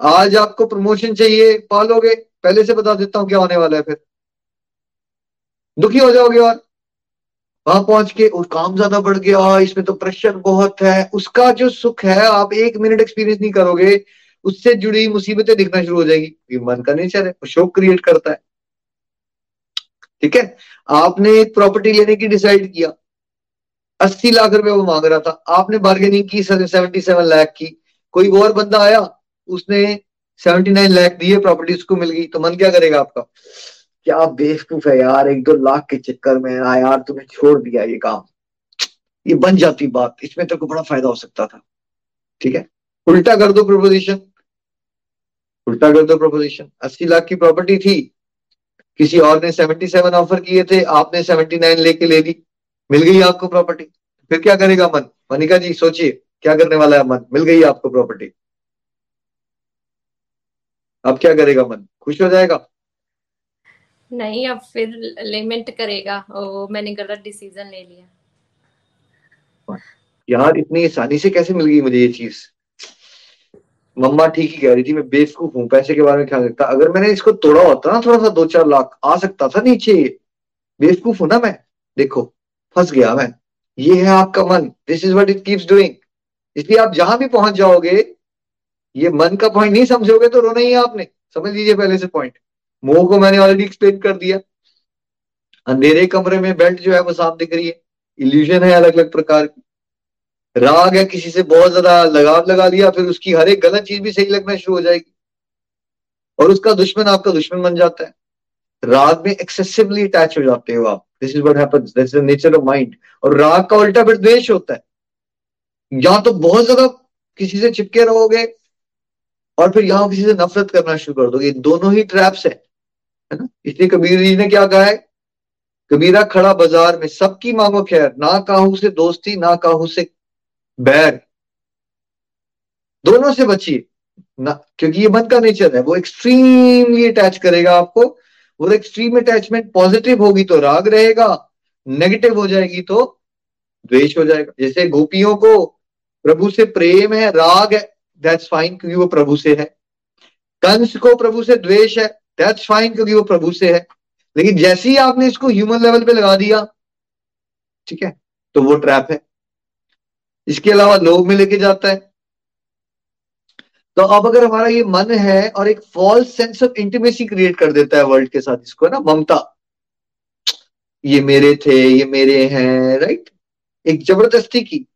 आज आपको प्रमोशन चाहिए, पालोगे। पहले से बता देता हूँ क्या होने वाला है फिर। दुखी हो जाओगे और। वहाँ पहुँच के, और काम ज़्यादा बढ़ गया, इसमें तो प्रेशर बहुत है। उसका जो सुख है, आप एक मिनट एक्सपीरियंस नहीं करोगे, उससे जुड़ी मुसीबतें दिखना शुरू हो जाएगी। मन का नेचर है शोक क्रिएट करता है। ठीक है? आपने एक प्रॉपर्टी लेने की डिसाइड किया। अस्सी लाख रुपए वो मांग रहा था। आपने बार्गेनिंग की सेवेंटी सेवन लाख की। कोई और बंदा आया, उसने सेवेंटी नाइन लाख दिए प्रॉपर्टी उसको मिल गई। तो मन क्या करेगा आपका? क्या बेवकूफ़ है यार? एक दो लाख के चक्कर में आ यार तुम्हें छोड़ दिया ये काम। ये बन जाती बात। इसमें तो को बड़ा फ़ायदा हो सकता था। ठीक है? उल्टा कर दो प्रपोजिशन उल्टा कर दो प्रपोजिशन अस्सी लाख की प्रॉपर्टी थी। किसी और ने सेवेंटी सेवन ऑफ़र किए थे आपने सेवेंटी नाइन लेके ले ली। मिल गई आपको प्रॉपर्टी फिर क्या करेगा मन? मनिका जी सोचिए क्या करने वाला है मन? मिल गई आपको प्रॉपर्टी अब क्या करेगा मन? खुश हो जाएगा? नहीं अब फिर लिमिट करेगा। ओ मैंने गलत डिसीज़न ले लिया। यार इतनी आसानी से कैसे मिल गई मुझे ये चीज़? मम्मा ठीक ही कह रही थी, मैं बेवकूफ़ हूँ, पैसे के बारे में ख्याल रखता अगर मैंने इसको तोड़ा होता ना थोड़ा सा दो चार लाख, आ सकता था नीचे। बेवकूफ़ हूँ ना मैं? देखो, फंस गया मैं। ये है आपका मन। This is what it keeps doing इसलिए आप जहाँ भी पहुँच जाओगे, ये मन का पॉइंट नहीं समझोगे तो रोना ही है आपने। समझ लीजिए पहले से पॉइंट मोह को मैंने ऑलरेडी एक्सप्लेन कर दिया। अंधेरे कमरे में बेल्ट जो है वो साफ़ दिख रही है। इल्यूजन है अलग अलग प्रकार की। राग है, किसी से बहुत ज़्यादा लगाव लगा लिया, फिर उसकी हर एक गलत चीज़ भी सही लगना शुरू हो जाएगी। और उसका दुश्मन आपका दुश्मन बन जाता है। राग में एक्सेसिवली अटैच हो जाते हो आप। This is this nature of mind और राग का उल्टा फिर द्वेष होता है। या तो बहुत ज़्यादा किसी से चिपके रहोगे, और फिर यहाँ किसी से नफरत करना शुरू कर दोगे। दोनों ही ट्रैप्स है है ना? इसलिए कबीर जी ने क्या कहा है? कबीरा खड़ा बाज़ार में सबकी मांगो खैर। ना काहू से दोस्ती, ना काहू से बैर। दोनों से बचिए ना, क्योंकि ये मन का नेचर है, वो एक्सट्रीमली अटैच करेगा आपको। वो एक्सट्रीम अटैचमेंट पॉजिटिव होगी तो राग रहेगा नेगेटिव हो जाएगी तो द्वेष हो जाएगा। जैसे गोपियों को प्रभु से प्रेम है, राग है दैट्स फाइन क्योंकि वो प्रभु से है। कंस को प्रभु से द्वेष है दैट्स फाइन क्योंकि वो प्रभु से है। लेकिन जैसे ही आपने इसको ह्यूमन लेवल पे लगा दिया, ठीक है तो वो ट्रैप है। इसके अलावा लोग में लेके जाता है। तो अब अगर हमारा ये मन है और एक false sense of intimacy create कर देता है वर्ल्ड के साथ इसको, है ना? ममता। ये मेरे थे, ये मेरे हैं राइट एक ज़बरदस्ती की।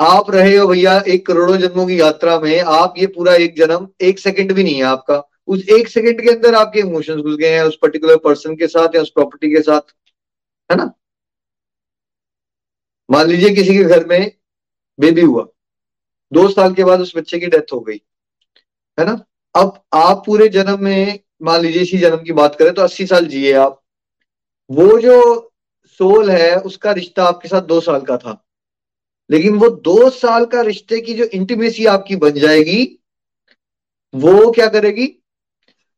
आप रहे हो भैया एक करोड़ों जन्मों की यात्रा में, आप ये पूरा एक जन्म, एक सेकंड भी नहीं है आपका। उस एक सेकंड के अंदर आपके इमोशंस घुस गए हैं उस पर्टिकुलर पर्सन के साथ या उस प्रॉपर्टी के साथ, है ना? मान लीजिए किसी के घर में बेबी हुआ। दो साल के बाद उस बच्चे की डेथ हो गई। है ना? अब आप पूरे जन्म में, मान लीजिए इसी जन्म की बात करें तो अस्सी साल जिए आप। वो जो सोल है, उसका रिश्ता आपके साथ दो साल का था। लेकिन वो दो साल का रिश्ते की जो इंटीमेसी आपकी बन जाएगी, वो क्या करेगी?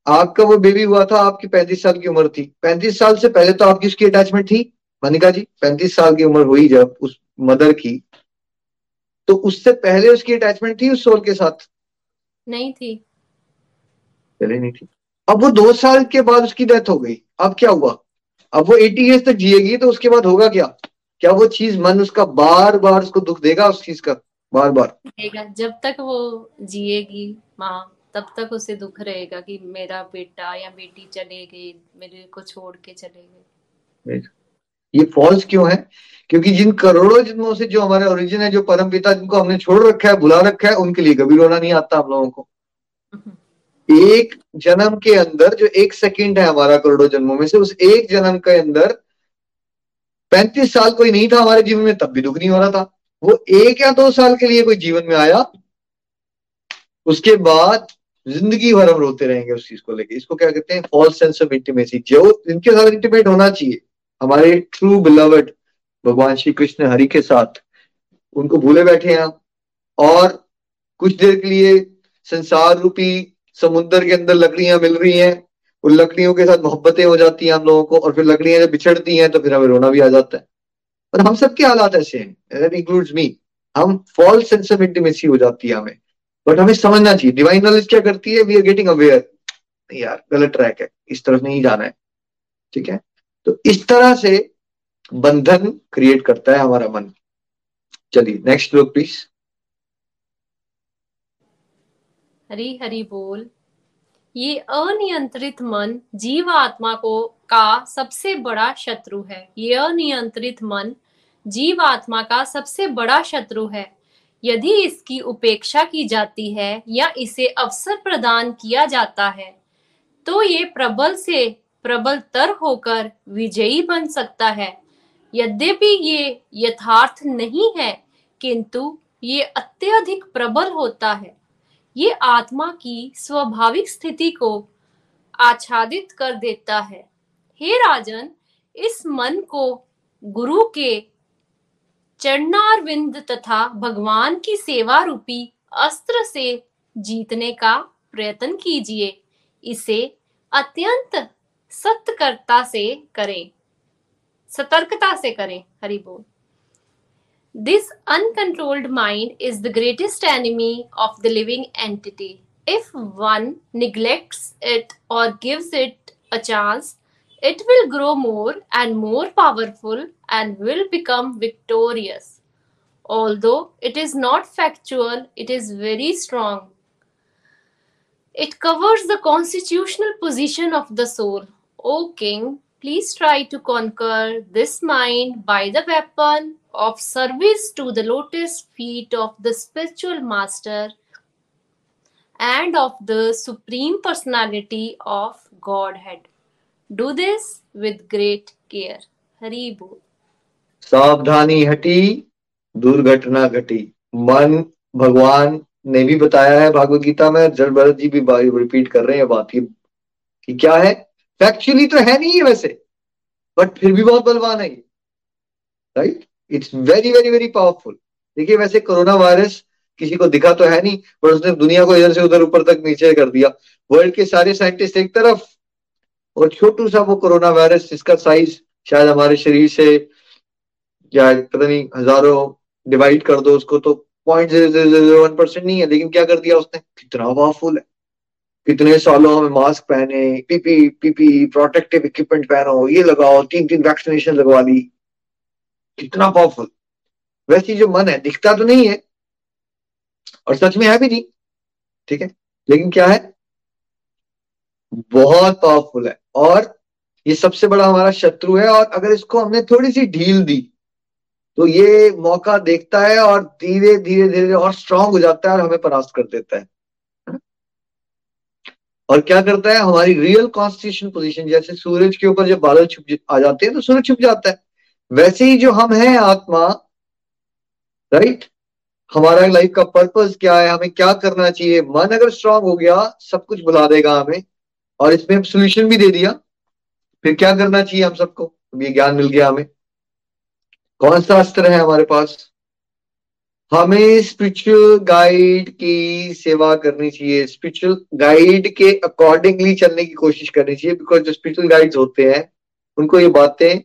आपका वो बेबी हुआ था, आपकी पैंतीस साल की उम्र थी। पैंतीस साल से पहले तो आपकी उसकी अटैचमेंट थी। मनिका जी, पैंतीस साल की उम्र हुई जब उस मदर की। तो उससे पहले उसकी अटैचमेंट थी उस सोल के साथ? नहीं थी। पहले नहीं थी। अब वो दो साल के बाद उसकी डेथ हो गई। अब क्या हुआ? अब वो एटी ईयर्स तक जिएगी तो उसके बाद होगा क्या? क्या वो चीज़ मन उसका बार बार उसको दुख देगा उस चीज़ का? बार बार देगा। जब तक वो जिएगी माँ तब तक उसे दुख रहेगा कि मेरा बेटा या बेटी चले गई मेरे को छोड़ के चले गए ये फॉल्स क्यों है? क्योंकि जिन करोड़ों जन्मों से जो हमारे ओरिजिन है, जो परम पिता जिनको हमने छोड़ रखा है बुला रखा है, उनके लिए कभी रोना नहीं आता हम लोगों को। एक जन्म के अंदर जो एक सेकंड है हमारा करोड़ों जन्मों में से उस एक जन्म के अंदर पैंतीस साल कोई नहीं था हमारे जीवन में, तब भी दुख नहीं हो रहा था। वो एक या दो साल के लिए कोई जीवन में आया, उसके बाद ज़िंदगी भर हम रोते रहेंगे उस चीज़ को लेके। इसको क्या कहते हैं? फॉल्स सेंस ऑफ़ इंटीमेसी जो इनके साथ इंटीमेट होना चाहिए। हमारे ट्रू बिलवर्ड भगवान श्री कृष्ण हरि के साथ उनको भूले बैठे हैं और कुछ देर के लिए संसार रूपी समुद्र के अंदर लकड़ियाँ मिल रही हैं। उन लकड़ियों के साथ मोहब्बतें हो जाती हैं हम लोगों को, और फिर लकड़ियाँ जब बिछड़ती हैं तो फिर हमें रोना भी आ जाता है। और हम सबके हालात ऐसे हैं। इंक्लूड्स मी हम फॉल्स सेंस ऑफ़ इंटीमेसी हो जाती है हमें। बट हमें समझना चाहिए। डिवाइन नॉलेज क्या करती है? वी आर गेटिंग अवेयर यार, गलत ट्रैक है। इस तरफ़ नहीं जाना है। ठीक है? तो इस तरह से बंधन क्रिएट करता है हमारा मन। चलिए नेक्स्ट लोग प्लीज़ हरी हरी बोल। ये अनियंत्रित मन जीव आत्मा को, का सबसे बड़ा शत्रु है। ये अनियंत्रित मन जीव आत्मा का सबसे बड़ा शत्रु है। यदि इसकी उपेक्षा की जाती है या इसे अवसर प्रदान किया जाता है तो ये प्रबल से प्रबल तर होकर विजयी बन सकता है। यद्यपि ये यथार्थ नहीं है, किंतु ये अत्यधिक प्रबल होता है। ये आत्मा की स्वाभाविक स्थिति को आच्छादित कर देता है। हे राजन, इस मन को गुरु के चरणारविंद तथा भगवान की सेवा रूपी अस्त्र से जीतने का प्रयत्न कीजिए। इसे अत्यंत सतकर्ता से करें। सतर्कता से करें, हरी बोल। This uncontrolled mind is the greatest enemy of the living entity if one neglects it और gives it a chance it will grow more and more powerful and will become victorious although it is not factual it is very strong it covers the constitutional position of the soul O king, please try to conquer this mind by the weapon of service to the lotus feet of the spiritual master and of the supreme personality of Godhead. Do this with great care. Hari Bol. सावधानी हटी दुर्घटना घटी मन भगवान ने भी बताया है भागवत गीता में जड़ भरत जी भी रिपीट कर रहे हैं बात की कि क्या है फैक्चुअली तो है नहीं है वैसे बट फिर भी बहुत बलवान है ये right it's very very very powerful देखिए वैसे कोरोना वायरस किसी को दिखा तो है नहीं बट उसने दुनिया को इधर से उधर ऊपर तक नीचे कर दिया। वर्ल्ड के सारे साइंटिस्ट एक तरफ़, और छोटू सा वो कोरोना वायरस, जिसका साइज़ शायद हमारे शरीर से, या पता नहीं, हज़ारों डिवाइड कर दो उसको तो point zero zero zero one percent नहीं है, लेकिन क्या कर दिया उसने? कितना पावरफुल है। कितने सालों हमें मास्क पहने पीपी पीपी प्रोटेक्टिव इक्विपमेंट पहनो, ये लगाओ तीन तीन वैक्सीनेशन लगवा ली। कितना पावरफुल वैसे जो मन है, दिखता तो नहीं है, और सच में है भी नहीं, ठीक है? लेकिन क्या है? बहुत पावरफुल है। और ये सबसे बड़ा हमारा शत्रु है, और अगर इसको हमने थोड़ी सी ढील दी तो ये मौका देखता है, और धीरे धीरे धीरे और स्ट्रांग हो जाता है, और हमें परास्त कर देता है। और क्या करता है? हमारी रियल कॉन्स्टिट्यूशन पोजीशन जैसे सूरज के ऊपर जब बादल छुप आ जाते हैं तो सूरज छुप जाता है। वैसे ही जो हम हैं आत्मा राइट हमारा लाइफ का पर्पस क्या है? हमें क्या करना चाहिए? मन अगर स्ट्रांग हो गया, सब कुछ बुला देगा हमें। और इसमें सोल्यूशन भी दे दिया। फिर क्या करना चाहिए हम सबको? ये ज्ञान मिल गया हमें। कौन सा अस्त्र है हमारे पास? हमें स्पिरिचुअल गाइड की सेवा करनी चाहिए। स्पिरिचुअल गाइड के अकॉर्डिंगली चलने की कोशिश करनी चाहिए बिकॉज़ जो स्पिरिचुअल गाइड्स होते हैं, उनको ये बातें,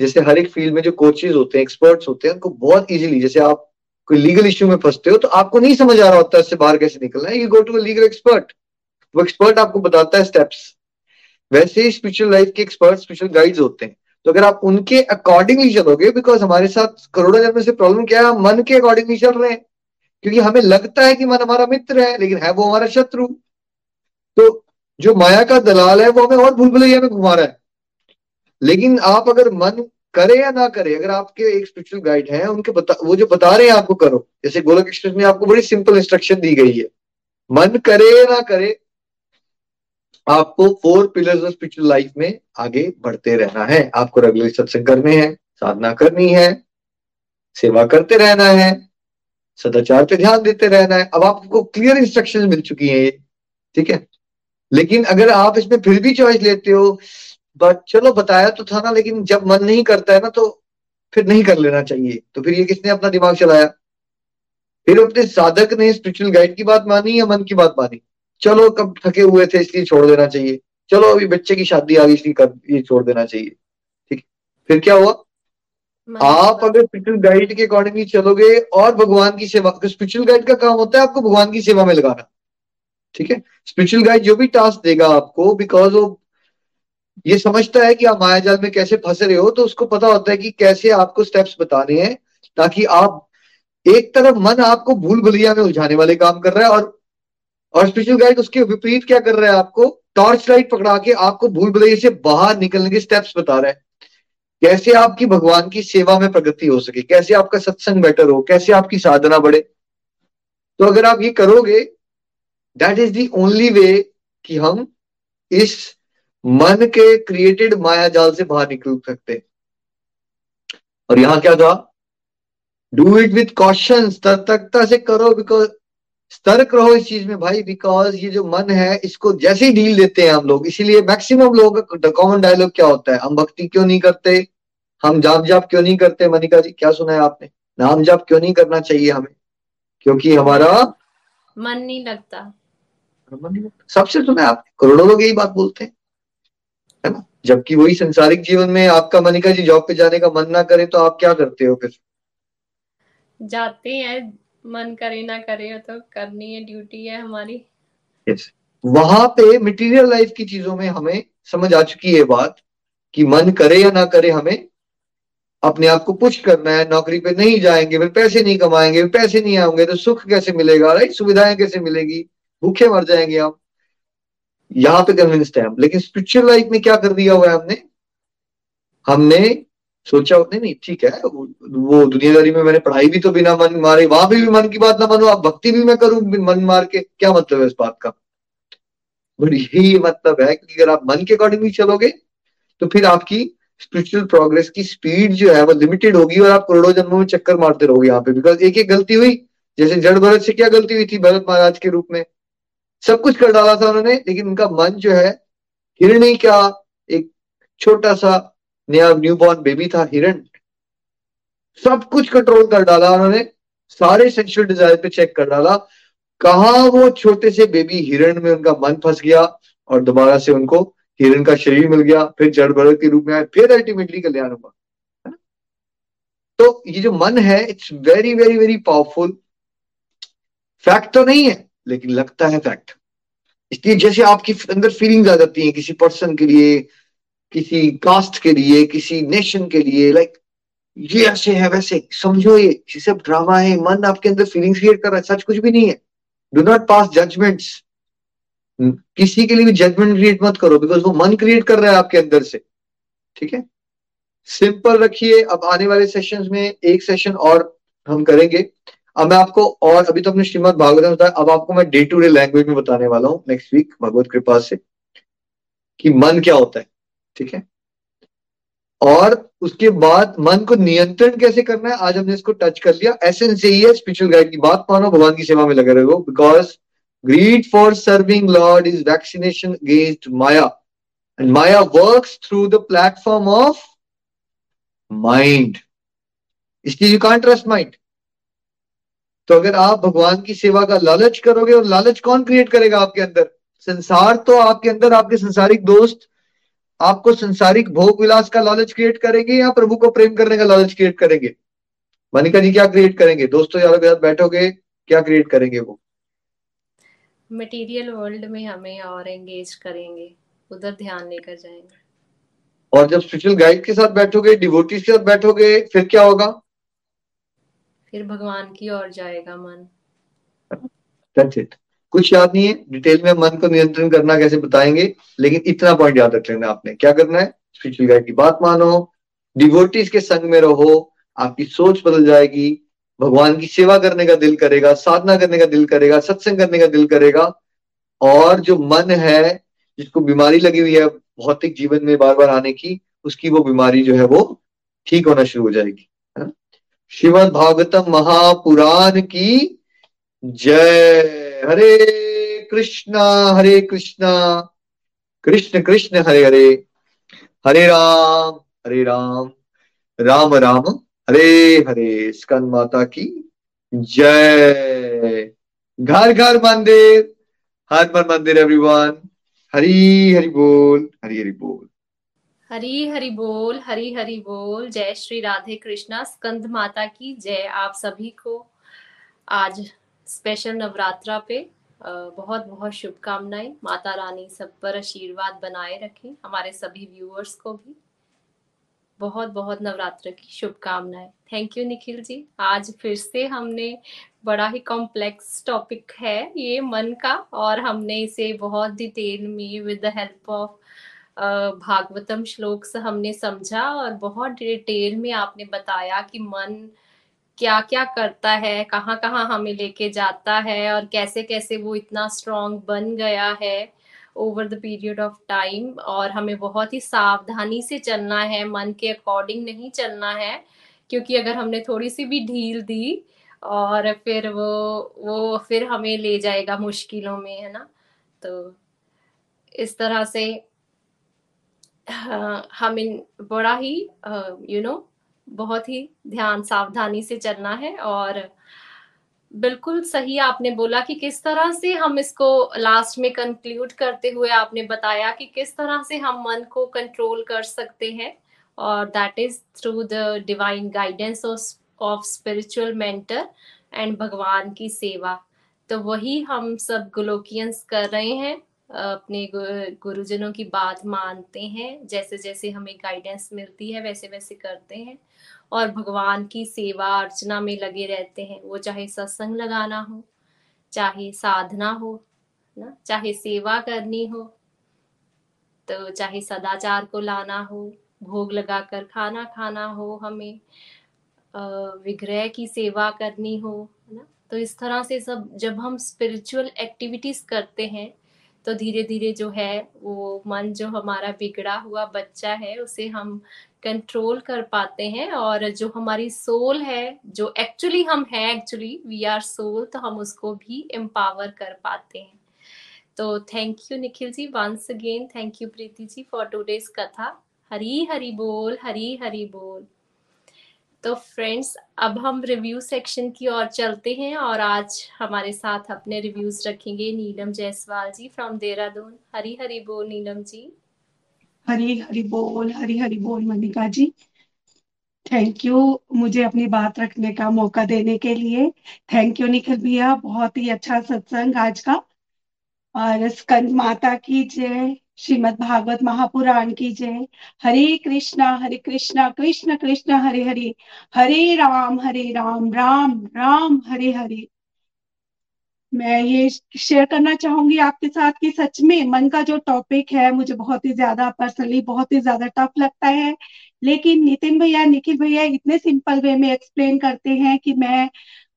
जैसे हर एक फ़ील्ड में जो कोचेज होते हैं एक्सपर्ट्स होते हैं, उनको बहुत इजीली जैसे आप कोई लीगल इश्यू में फंसते हो तो आपको नहीं समझ आ रहा होता इससे बाहर कैसे निकलना है। You go to legal expert वो एक्सपर्ट आपको बताता है स्टेप्स वैसे ही स्पिरिचुअल लाइफ के एक्सपर्ट स्पिरिचुअल गाइड्स होते हैं। तो अगर आप उनके अकॉर्डिंगली चलोगे बिकॉज़ हमारे साथ करोड़ों जन्म से प्रॉब्लम क्या है? मन के अकॉर्डिंगली चल रहे हैं। क्योंकि हमें लगता है कि मन हमारा मित्र है, लेकिन है वो हमारा शत्रु। तो जो माया का दलाल है, वो हमें और भूल भुलैया में घुमा रहा है। लेकिन आप अगर मन करे या ना करे, अगर आपके एक स्पिरिचुअल गाइड है, उनके बता, वो जो बता रहे हैं, आपको करो। जैसे गोलक एक्सप्रेस में आपको बड़ी सिंपल इंस्ट्रक्शन दी गई है। मन करे या ना करे आपको four pillars of spiritual life में आगे बढ़ते रहना है। आपको रेगुलर सत्संग करने हैं, साधना करनी है, सेवा करते रहना है, सदाचार पे ध्यान देते रहना है। अब आपको क्लियर इंस्ट्रक्शंस मिल चुकी हैं ये, ठीक है? लेकिन अगर आप इसमें फिर भी चॉइस लेते हो बट चलो बताया तो था ना, लेकिन जब मन नहीं करता है ना तो फिर नहीं कर लेना चाहिए। तो फिर ये किसने अपना दिमाग चलाया? फिर अपने साधक ने स्पिरिचुअल गाइड की बात मानी या मन की बात मानी? चलो कब थके हुए थे इसलिए छोड़ देना चाहिए। चलो अभी बच्चे की शादी आ गई इसलिए कर ये छोड़ देना चाहिए। ठीक। फिर क्या हुआ? आप अगर स्पिरिचुअल गाइड के अकॉर्डिंगली चलोगे और भगवान की सेवा स्पिरिचुअल गाइड का काम होता है आपको भगवान की सेवा में लगाना। ठीक है? स्पिरिचुअल गाइड जो भी टास्क देगा आपको बिकॉज़ वो ये समझता है कि आप माया जाल में कैसे फंस रहे हो तो उसको पता होता है कि कैसे आपको स्टेप्स बताने हैं ताकि आप एक तरफ़ मन आपको भूल भुलिया में उलझाने वाले काम कर रहा है और और स्पिरिचुअल गाइड उसके विपरीत क्या कर रहा है आपको? टॉर्च लाइट पकड़ा के आपको भूल भुलैया से बाहर निकलने के स्टेप्स बता रहा है। कैसे आपकी भगवान की सेवा में प्रगति हो सके? कैसे आपका सत्संग बेटर हो? कैसे आपकी साधना बढ़े? तो अगर आप ये करोगे that is the only way कि हम इस मन के क्रिएटेड माया जाल से बाहर निकल सकते और यहाँ क्या था? डू इट विथ कॉशन सतर्कता से करो बिकॉज़ सतर्क रहो इस चीज़ में भाई बिकॉज़ ये जो मन है इसको जैसे ही ढील देते हैं हम लोग इसीलिए मैक्सिमम लोग कॉमन डायलॉग क्या होता है? हम भक्ति क्यों नहीं करते? हम जाप जाप क्यों नहीं करते? मनिका जी क्या सुना है आपने? नाम जाप क्यों नहीं करना चाहिए हमें? क्योंकि हमारा मन नहीं लगता। सबसे सुना है आपने करोड़ों लोग यही बात बोलते हैं। है ना? जबकि वही संसारिक जीवन में आपका मनिका जी जॉब पे जाने का मन ना करे तो आप क्या करते हो फिर? जाते हैं मन करे ना करे तो करनी है ड्यूटी है हमारी। Yes. वहाँ पे मटेरियल लाइफ की चीज़ों में हमें समझ आ चुकी है बात कि मन करे या ना करे हमें अपने आप को पुश करना है, नौकरी पे नहीं जाएँगे, फिर पैसे नहीं कमाएँगे पैसे नहीं आएँगे तो सुख कैसे मिलेगा राइट सुविधाएँ कैसे मिलेगी? भूखे मर जाएँगे हम यहाँ पे कन्विंस्ड है लेकिन स्पिरिचुअल लाइफ में क्या कर दिया हुआ है हमने? हमने सोचा नहीं नहीं ठीक है वो, दुनियादारी में मैंने पढ़ाई भी तो बिना मन मारे वहाँ भी, भी मन की बात ना मानो आप भक्ति भी मैं करूँ मन मार के क्या मतलब है इस बात का? बट यही मतलब है कि अगर आप मन के अकॉर्डिंग भी चलोगे तो फिर आपकी स्पिरिचुअल प्रोग्रेस की स्पीड जो है वो लिमिटेड होगी और आप करोड़ों जन्मों में चक्कर मारते रहोगे यहाँ पे बिकॉज़ एक एक गलती हुई जैसे जड़ भरत से क्या गलती हुई थी भरत महाराज के रूप में? सब कुछ कर डाला था उन्होंने लेकिन उनका मन जो है हिरणी का एक छोटा सा नया न्यू बॉर्न बेबी था, हिरण। सब कुछ कंट्रोल कर डाला उन्होंने। सारे सेक्सुअल डिज़ायर पे चेक कर डाला। कहा वो छोटे से बेबी हिरण में उनका मन फंस गया और दोबारा से उनको हिरण का शरीर मिल गया, फिर जड़ भरत के रूप में आया फिर अल्टीमेटली कल्याण हुआ। तो ये जो मन है it's very very very powerful fact तो नहीं है, लेकिन लगता है फैक्ट इसलिए जैसे आपकी अंदर फीलिंग्स आ जाती हैं किसी पर्सन के लिए किसी कास्ट के लिए, किसी नेशन के लिए लाइक ये ऐसे है, वैसे, समझो ये सब ड्रामा है, मन आपके अंदर फीलिंग्स क्रिएट कर रहा है, सच कुछ भी नहीं है। डू नॉट पास जजमेंट्स किसी के लिए भी जजमेंट क्रिएट मत करो बिकॉज़ वो मन क्रिएट कर रहा है आपके अंदर से। ठीक है? सिंपल रखिए, अब आने वाले सेशंस में एक सेशन और हम करेंगे। अब मैं आपको और, अभी तो अपने श्रीमद भागवत बताया, अब आपको मैं डे टू डे लैंग्वेज में बताने वाला हूँ नेक्स्ट वीक भगवत कृपा से, कि मन क्या होता है। ठीक है? और उसके बाद मन को नियंत्रण कैसे करना है? आज हमने इसको टच कर लिया। एसेंस यही है स्पिरिचुअल गाइड की बात। मानो भगवान की सेवा में लगे रहो। Because greed for serving lord is vaccination against maya and maya works through the platform of mind इसलिए यू कांट ट्रस्ट माइंड तो अगर आप भगवान की सेवा का लालच करोगे, और लालच कौन क्रिएट करेगा आपके अंदर? संसार तो आपके अंदर, आपके संसारिक दोस्त आपको संसारिक भोग विलास का लालच क्रिएट करेंगे या प्रभु को प्रेम करने का लालच क्रिएट करेंगे? मनिका जी क्या क्रिएट करेंगे? दोस्तों यारों के साथ बैठोगे क्या क्रिएट करेंगे वो? मटेरियल वर्ल्ड में हमें और एंगेज करेंगे उधर ध्यान लेकर जाएँगे। और जब स्पिरिचुअल गाइड के साथ बैठोगे डिवोटीज के साथ बैठोगे फिर क्या होगा? फिर भगवान की ओर जाएगा मन। That's it. कुछ याद नहीं है डिटेल में मन को नियंत्रण करना कैसे बताएँगे, लेकिन इतना पॉइंट याद रख लेना आपने। क्या करना है? स्पिरिचुअल गाइड की बात मानो डिवोटीज के संग में रहो, आपकी सोच बदल जाएगी, भगवान की सेवा करने का दिल करेगा, साधना करने का दिल करेगा, सत्संग करने का दिल करेगा, और जो मन है, जिसको बीमारी लगी हुई है भौतिक जीवन में बार बार आने की, उसकी वो बीमारी जो है वो ठीक होना शुरू हो जाएगी श्रीमद भागवतम महापुराण की जय हरे कृष्णा हरे कृष्णा। कृष्ण कृष्ण, हरे हरे। हरे राम हरे राम। राम राम। हरे हरे। स्कंद माता की जय। घर घर, मंदिर। हर मन मंदिर एवरीवन हरी, हरि बोल, हरी, हरि बोल। हरी, हरि बोल, हरी, हरि बोल। जय श्री राधे कृष्णा। स्कंद माता की जय आप सभी को। आज स्पेशल नवरात्रा पे बहुत बहुत शुभकामनाएँ। माता रानी सब पर आशीर्वाद बनाए रखें, हमारे सभी व्यूअर्स को भी। बहुत बहुत नवरात्र की शुभकामनाएँ। Thank you Nikhil ji. आज फिर से हमने बड़ा ही कॉम्प्लेक्स टॉपिक है ये मन का, और हमने इसे बहुत डिटेल में with the help of Bhagavatam श्लोक से हमने समझा, और बहुत डिटेल में आपने बताया कि मन क्या क्या करता है कहाँ कहाँ हमें लेके जाता है और कैसे कैसे वो इतना स्ट्रांग बन गया है over the period of time और हमें बहुत ही सावधानी से चलना है, मन के अकॉर्डिंग नहीं चलना है, क्योंकि अगर हमने थोड़ी सी भी ढील दी और फिर वो वो फिर हमें ले जाएगा मुश्किलों में, है ना? तो इस तरह से हम इन बड़ा ही यू नो बहुत ही ध्यान सावधानी से चलना है और बिल्कुल सही आपने बोला कि किस तरह से हम इसको लास्ट में कंक्लूड करते हुए आपने बताया कि किस तरह से हम मन को कंट्रोल कर सकते हैं और that is through the divine guidance of spiritual mentor and भगवान की सेवा। तो वही हम सब ग्लोकियंस कर रहे हैं। अपने गुरुजनों की बात मानते हैं, जैसे जैसे हमें गाइडेंस मिलती है, वैसे वैसे करते हैं। और भगवान की सेवा अर्चना में लगे रहते हैं, वो चाहे सत्संग लगाना हो, चाहे साधना हो, ना, चाहे सेवा करनी हो तो चाहे सदाचार को लाना हो, भोग लगाकर खाना खाना हो हमें विग्रह की सेवा करनी हो, ना तो इस तरह से सब, जब हम स्पिरिचुअल एक्टिविटीज़ करते हैं तो धीरे धीरे जो है, वो मन जो हमारा बिगड़ा हुआ बच्चा है, उसे हम कंट्रोल कर पाते हैं और जो हमारी सोल है, जो एक्चुअली हम हैं एक्चुअली वी आर सोल तो हम उसको भी एम्पावर कर पाते हैं। तो thank you Nikhil ji once again thank you Preeti ji for today's katha Hari Hari बोल हरी हरी बोल। तो फ्रेंड्स अब हम रिव्यू सेक्शन की ओर चलते हैं और आज हमारे साथ अपने रिव्यूज़ रखेंगे नीलम जायसवाल जी फ्रॉम देहरादून। हरी हरी बोल नीलम जी। हरी हरी बोल, हरी हरी बोल मनिका जी। थैंक यू मुझे अपनी बात रखने का मौका देने के लिए। थैंक यू निखिल भैया, बहुत ही अच्छा सत्संग आज का। और स्कंद माता की जय। श्रीमद भागवत महापुराण की जय। हरे कृष्णा हरे कृष्णा, कृष्ण कृष्ण, हरे हरे। हरे राम हरे राम राम राम, हरे हरे। मैं ये शेयर करना चाहूँगी आपके साथ कि सच में मन का जो टॉपिक है, मुझे बहुत ही ज़्यादा पर्सनली बहुत ही ज़्यादा टफ लगता है। लेकिन नितिन भैया, निखिल भैया इतने सिंपल वे में एक्सप्लेन करते हैं कि मैं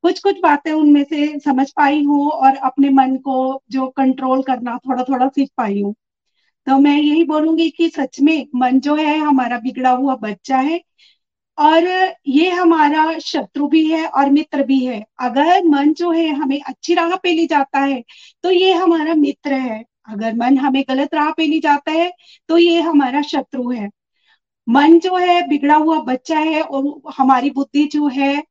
कुछ कुछ बातें उनमें से समझ पाई हूँ और अपने मन को जो कंट्रोल करना थोड़ा थोड़ा सीख पाई हूँ। तो मैं यही बोलूँगी कि सच में मन जो है हमारा बिगड़ा हुआ बच्चा है और ये हमारा शत्रु भी है और मित्र भी है। अगर मन जो है हमें अच्छी राह पे ले जाता है तो ये हमारा मित्र है। अगर मन हमें गलत राह पे ले जाता है तो ये हमारा शत्रु है। मन जो है बिगड़ा हुआ बच्चा है और हमारी बुद्धि जो है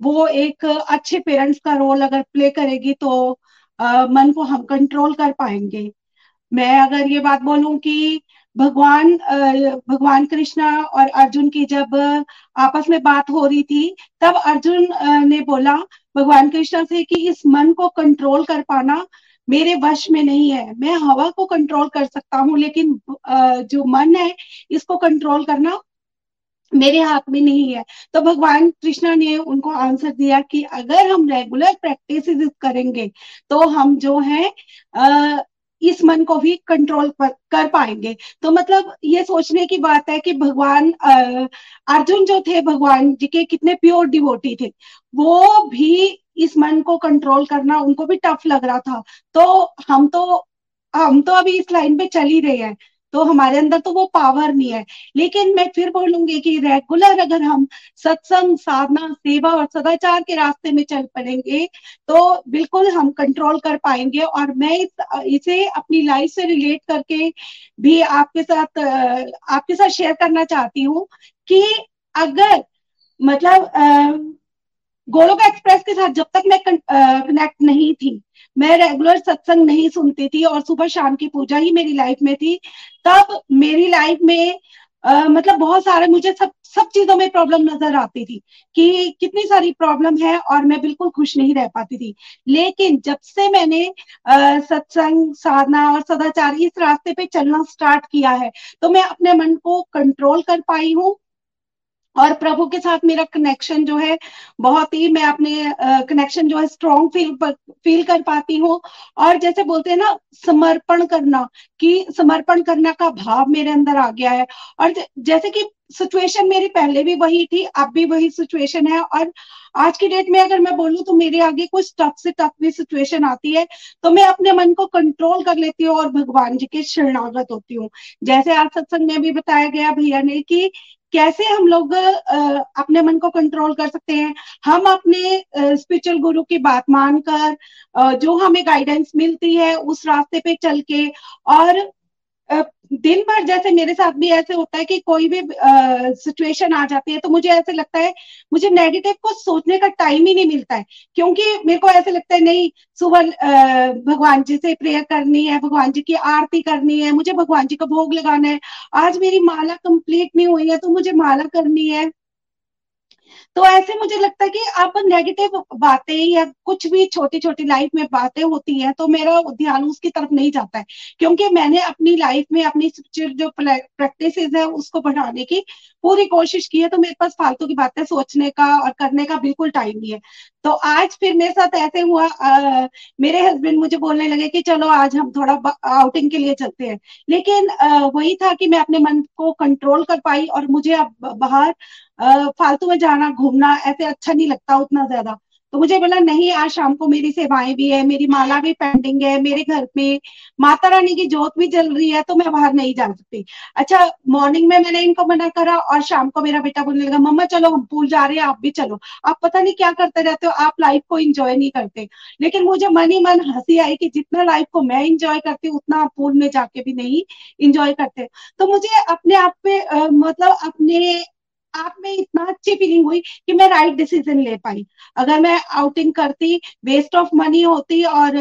वो एक अच्छे पेरेंट्स का रोल अगर प्ले करेगी तो आ, मन को हम कंट्रोल कर पाएँगे। मैं अगर ये बात बोलूँ कि भगवान भगवान कृष्णा और अर्जुन की जब आपस में बात हो रही थी, तब अर्जुन ने बोला भगवान कृष्णा से कि इस मन को कंट्रोल कर पाना मेरे वश में नहीं है। मैं हवा को कंट्रोल कर सकता हूँ, लेकिन जो मन है, इसको कंट्रोल करना मेरे हाथ में नहीं है। तो भगवान कृष्णा ने उनको आंसर दिया कि अगर हम रेगुलर प्रैक्टिस करेंगे तो हम जो है इस मन को भी कंट्रोल कर, पाएँगे। तो मतलब ये सोचने की बात है कि भगवान अर्जुन जो थे भगवान जी के कितने प्योर डिवोटी थे वो भी इस मन को कंट्रोल करना उनको भी टफ लग रहा था। तो हम तो हम तो अभी इस लाइन पे चल ही रहे हैं। तो हमारे अंदर तो वो पावर नहीं है। लेकिन मैं फिर बोलूँगी कि रेगुलर अगर हम सत्संग साधना सेवा और सदाचार के रास्ते में चल पड़ेंगे तो बिल्कुल हम कंट्रोल कर पाएँगे और मैं इस, अपनी लाइफ से रिलेट करके भी आपके साथ आपके साथ शेयर करना चाहती हूँ कि अगर मतलब गोलोक एक्सप्रेस के साथ जब तक मैं कनेक्ट नहीं थी मैं रेगुलर सत्संग नहीं सुनती थी और सुबह शाम की पूजा ही मेरी लाइफ में थी तब मेरी लाइफ में आ, मतलब बहुत सारे मुझे सब सब चीज़ों में प्रॉब्लम नज़र आती थी कि कितनी सारी प्रॉब्लम है और मैं बिल्कुल खुश नहीं रह पाती थी। लेकिन जब से मैंने सत्संग साधना और सदाचार इस रास्ते पे चलना स्टार्ट किया है तो मैं अपने मन को कंट्रोल कर पाई हूँ और प्रभु के साथ मेरा कनेक्शन जो है, बहुत ही मैं अपने कनेक्शन जो है स्ट्रॉन्ग फील फील कर पाती हूँ। और जैसे बोलते हैं ना, समर्पण करना, कि समर्पण करना का भाव मेरे अंदर आ गया है। और जैसे कि सिचुएशन मेरी पहले भी वही थी, अब भी वही सिचुएशन है और आज की डेट में अगर मैं बोलूँ तो मेरे आगे कुछ टफ से टफ भी सिचुएशन आती है तो मैं अपने मन को कंट्रोल कर लेती हूँ और भगवान जी के शरणागत होती हूँ। जैसे आज सत्संग में भी बताया गया भैया ने कि कैसे हम लोग अपने मन को कंट्रोल कर सकते हैं। हम अपने स्पिरिचुअल गुरु की बात मानकर जो हमें गाइडेंस मिलती है उस रास्ते पे चल के और दिन भर जैसे मेरे साथ भी ऐसे होता है कि कोई भी सिचुएशन आ जाती है तो मुझे ऐसे लगता है, मुझे नेगेटिव को सोचने का टाइम ही नहीं मिलता है। क्योंकि मेरे को ऐसे लगता है, नहीं, सुबह भगवान जी से प्रेयर करनी है, भगवान जी की आरती करनी है, मुझे भगवान जी का भोग लगाना है। आज मेरी माला कंप्लीट नहीं हुई है तो मुझे माला करनी है। तो ऐसे मुझे लगता है कि आप नेगेटिव बातें या कुछ भी छोटी छोटी लाइफ में बातें होती हैं तो मेरा ध्यान उसकी तरफ़ नहीं जाता है। क्योंकि मैंने अपनी लाइफ में अपनी जो प्रैक्टिस है उसको बढ़ाने की पूरी कोशिश की है तो मेरे पास फालतू की बातें सोचने का और करने का बिल्कुल टाइम नहीं है। तो आज फिर मेरे साथ ऐसे हुआ आ, मेरे हस्बैंड मुझे बोलने लगे कि चलो आज हम थोड़ा आउटिंग के लिए चलते हैं। लेकिन आ, वही था कि मैं अपने मन को कंट्रोल कर पाई और मुझे अब बाहर फालतू में जाना, घूमना ऐसे अच्छा नहीं लगता उतना ज़्यादा। तो मुझे बोला, नहीं आज शाम को मेरी सेवाएँ भी है, मेरी माला भी पेंडिंग है, मेरे घर में माता रानी की जोत भी जल रही है तो मैं बाहर नहीं जा सकती। अच्छा मॉर्निंग में मैंने इनको मना करा और शाम को मेरा बेटा बोलने लगा, मम्मा, चलो, हम पूल जा रहे हैं, आप भी चलो। आप पता नहीं क्या करते रहते हो, आप लाइफ को इंजॉय नहीं करते। लेकिन मुझे मन ही मन हँसी आई कि जितना लाइफ को मैं इंजॉय करती हूँ, उतना आप पूल में जाके भी नहीं इंजॉय करते। तो मुझे अपने आप पे मतलब अपने आप में इतना अच्छी फीलिंग हुई कि मैं राइट डिसीज़न ले पाई। अगर मैं आउटिंग करती वेस्ट ऑफ़ मनी होती और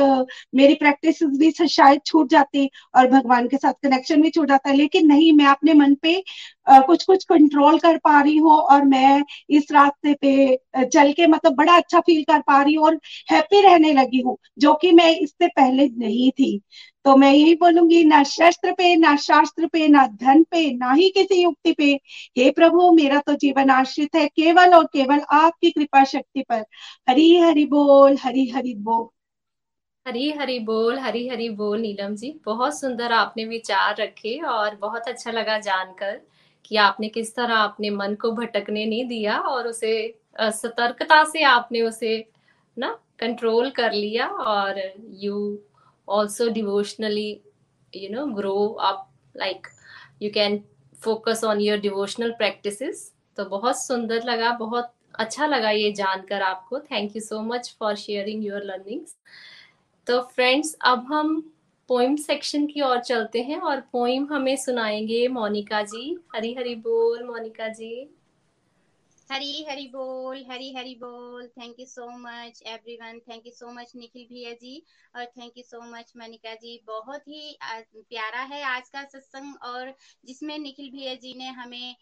मेरी प्रैक्टिस भी शायद छूट जाती और भगवान के साथ कनेक्शन भी छूट जाता। लेकिन नहीं, मैं अपने मन पे कुछ कुछ कंट्रोल कर पा रही हूँ और मैं इस रास्ते पे चल के मतलब बड़ा अच्छा फील कर पा रही हूँ और हैप्पी रहने लगी हूँ, जो कि मैं इससे पहले नहीं थी। तो मैं यही बोलूँगी, ना शस्त्र पे, ना शास्त्र पे, ना धन पे, ना ही किसी युक्ति पे। हे प्रभु, मेरा तो जीवन आश्रित है केवल और केवल आपकी कृपा शक्ति पर। हरी हरि बोल हरी हरि बोल। हरी हरी बोल हरी हरी बोल, नीलम जी। बहुत सुंदर आपने विचार रखे और बहुत अच्छा लगा जानकर। कि आपने किस तरह अपने मन को भटकने नहीं दिया और उसे सतर्कता से आपने उसे, ना कंट्रोल कर लिया और you also devotionally you know grow up like you can focus on your devotional practices तो बहुत सुंदर लगा, बहुत अच्छा लगा ये जानकर आपको। Thank you so much for sharing your learnings तो फ्रेंड्स अब हम पोइम सेक्शन की ओर चलते हैं और पोइम हमें सुनाएँगे मोनिका जी। हरी हरी बोल, मोनिका जी। हरी हरी बोल, हरी हरी बोल। Thank you so much everyone thank you so much Nikhil भैया जी। और thank you so much Manika ji. बहुत ही प्यारा है आज का सत्संग और जिसमें निखिल भैया जी ने हमें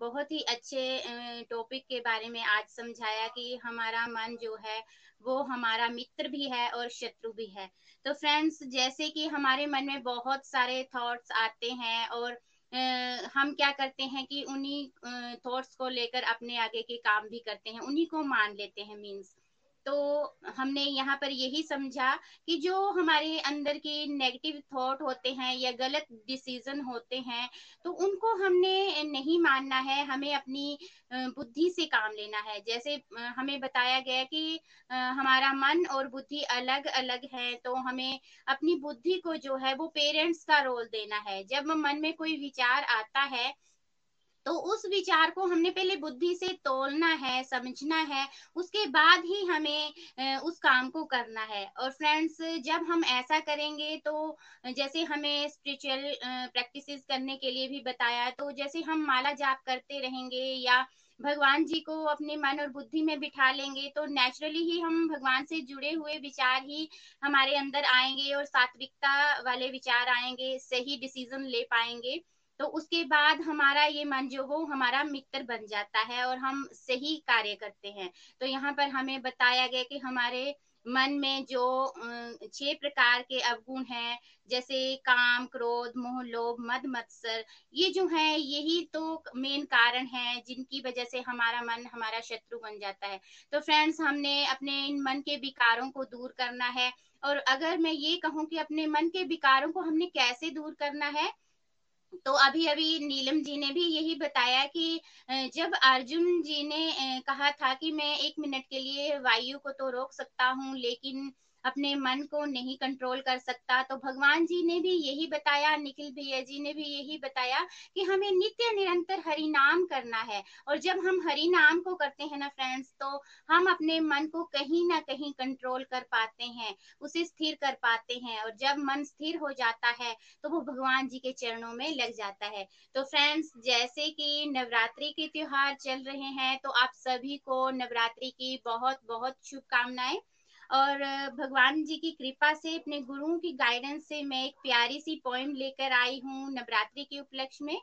बहुत ही अच्छे टॉपिक के बारे में आज समझाया कि हमारा मन जो है वो हमारा मित्र भी है और शत्रु भी है। तो फ्रेंड्स जैसे कि हमारे मन में बहुत सारे थॉट्स आते हैं और Uh, हम क्या करते हैं कि उन्हीं थॉट्स को लेकर अपने आगे के काम भी करते हैं उन्हीं को मान लेते हैं मीन्स तो हमने यहाँ पर यही समझा कि जो हमारे अंदर के नेगेटिव थॉट होते हैं या गलत डिसीज़न होते हैं तो उनको हमने नहीं मानना है, हमें अपनी बुद्धि से काम लेना है। जैसे हमें बताया गया कि हमारा मन और बुद्धि अलग अलग है तो हमें अपनी बुद्धि को जो है वो पेरेंट्स का रोल देना है। जब मन में कोई विचार आता है तो उस विचार को हमने पहले बुद्धि से तोलना है, समझना है, उसके बाद ही हमें उस काम को करना है। और फ्रेंड्स जब हम ऐसा करेंगे तो जैसे हमें स्पिरिचुअल प्रैक्टिसेस करने के लिए भी बताया तो जैसे हम माला जाप करते रहेंगे या भगवान जी को अपने मन और बुद्धि में बिठा लेंगे तो नेचुरली ही हम भगवान से जुड़े हुए विचार ही हमारे अंदर आएँगे और सात्विकता वाले विचार आएँगे, सही डिसीज़न ले पाएँगे। तो उसके बाद हमारा ये मन जो वो हमारा मित्र बन जाता है और हम सही कार्य करते हैं। तो यहाँ पर हमें बताया गया कि हमारे मन में जो छह प्रकार के अवगुण हैं, जैसे काम, क्रोध, मोह, लोभ, मद, मत्सर, ये जो है, यही तो मेन कारण है जिनकी वजह से हमारा मन हमारा शत्रु बन जाता है। तो फ्रेंड्स हमने अपने इन मन के विकारों को दूर करना है और अगर मैं ये कहूँ कि अपने मन के विकारों को हमने कैसे दूर करना है तो अभी अभी नीलम जी ने भी यही बताया कि जब अर्जुन जी ने कहा था कि मैं एक मिनट के लिए वायु को तो रोक सकता हूँ, लेकिन अपने मन को नहीं कंट्रोल कर सकता तो भगवान जी ने भी यही बताया, निखिल भैया जी ने भी यही बताया कि हमें नित्य निरंतर हरि नाम करना है। और जब हम हरि नाम को करते हैं ना फ्रेंड्स तो हम अपने मन को कहीं ना कहीं कंट्रोल कर पाते हैं, उसे स्थिर कर पाते हैं। और जब मन स्थिर हो जाता है तो वो भगवान जी के चरणों में लग जाता है। तो फ्रेंड्स जैसे कि नवरात्रि के त्योहार चल रहे हैं तो आप सभी को नवरात्रि की बहुत बहुत शुभकामनाएँ। और भगवान जी की कृपा से, अपने गुरुओं की गाइडेंस से मैं एक प्यारी सी पोइम लेकर आई हूँ नवरात्रि के उपलक्ष्य में।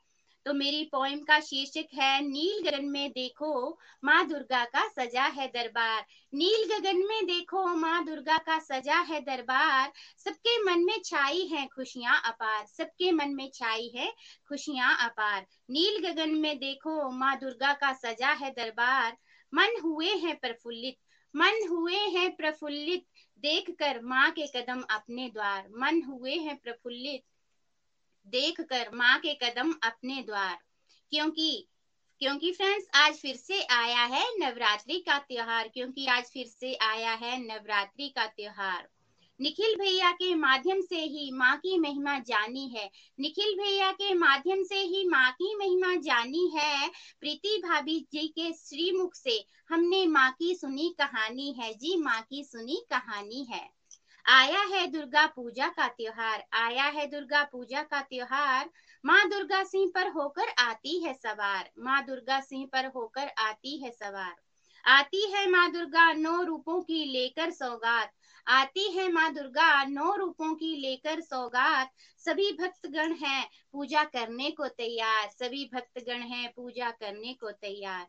तो मेरी पोइम का शीर्षक है नील गगन में देखो माँ दुर्गा का सजा है दरबार। नील गगन में देखो माँ दुर्गा का सजा है दरबार। सबके मन में छाई है खुशियाँ अपार। सबके मन में छाई है खुशियाँ अपार। नील गगन में देखो माँ दुर्गा का सजा है दरबार। मन हुए हैं प्रफुल्लित। मन हुए हैं प्रफुल्लित देख कर माँ के कदम अपने द्वार। मन हुए हैं प्रफुल्लित देख कर माँ के कदम अपने द्वार। क्योंकि क्योंकि फ्रेंड्स, आज फिर से आया है नवरात्रि का त्योहार। क्योंकि आज फिर से आया है नवरात्रि का त्योहार। निखिल भैया के माध्यम से ही माँ की महिमा जानी है। निखिल भैया के माध्यम से ही माँ की महिमा जानी है। प्रीति भाभी जी के श्रीमुख से हमने माँ की सुनी कहानी है जी, माँ की सुनी कहानी है। आया है दुर्गा पूजा का त्योहार, आया है दुर्गा पूजा का त्योहार। माँ दुर्गा सिंह पर होकर आती है सवार, माँ दुर्गा सिंह पर होकर आती है सवार। आती है माँ दुर्गा नौ रूपों की लेकर सौगात आती है माँ दुर्गा, नौ रूपों की लेकर सौगात। सभी भक्तगण हैं, पूजा करने को तैयार। सभी भक्तगण हैं, पूजा करने को तैयार।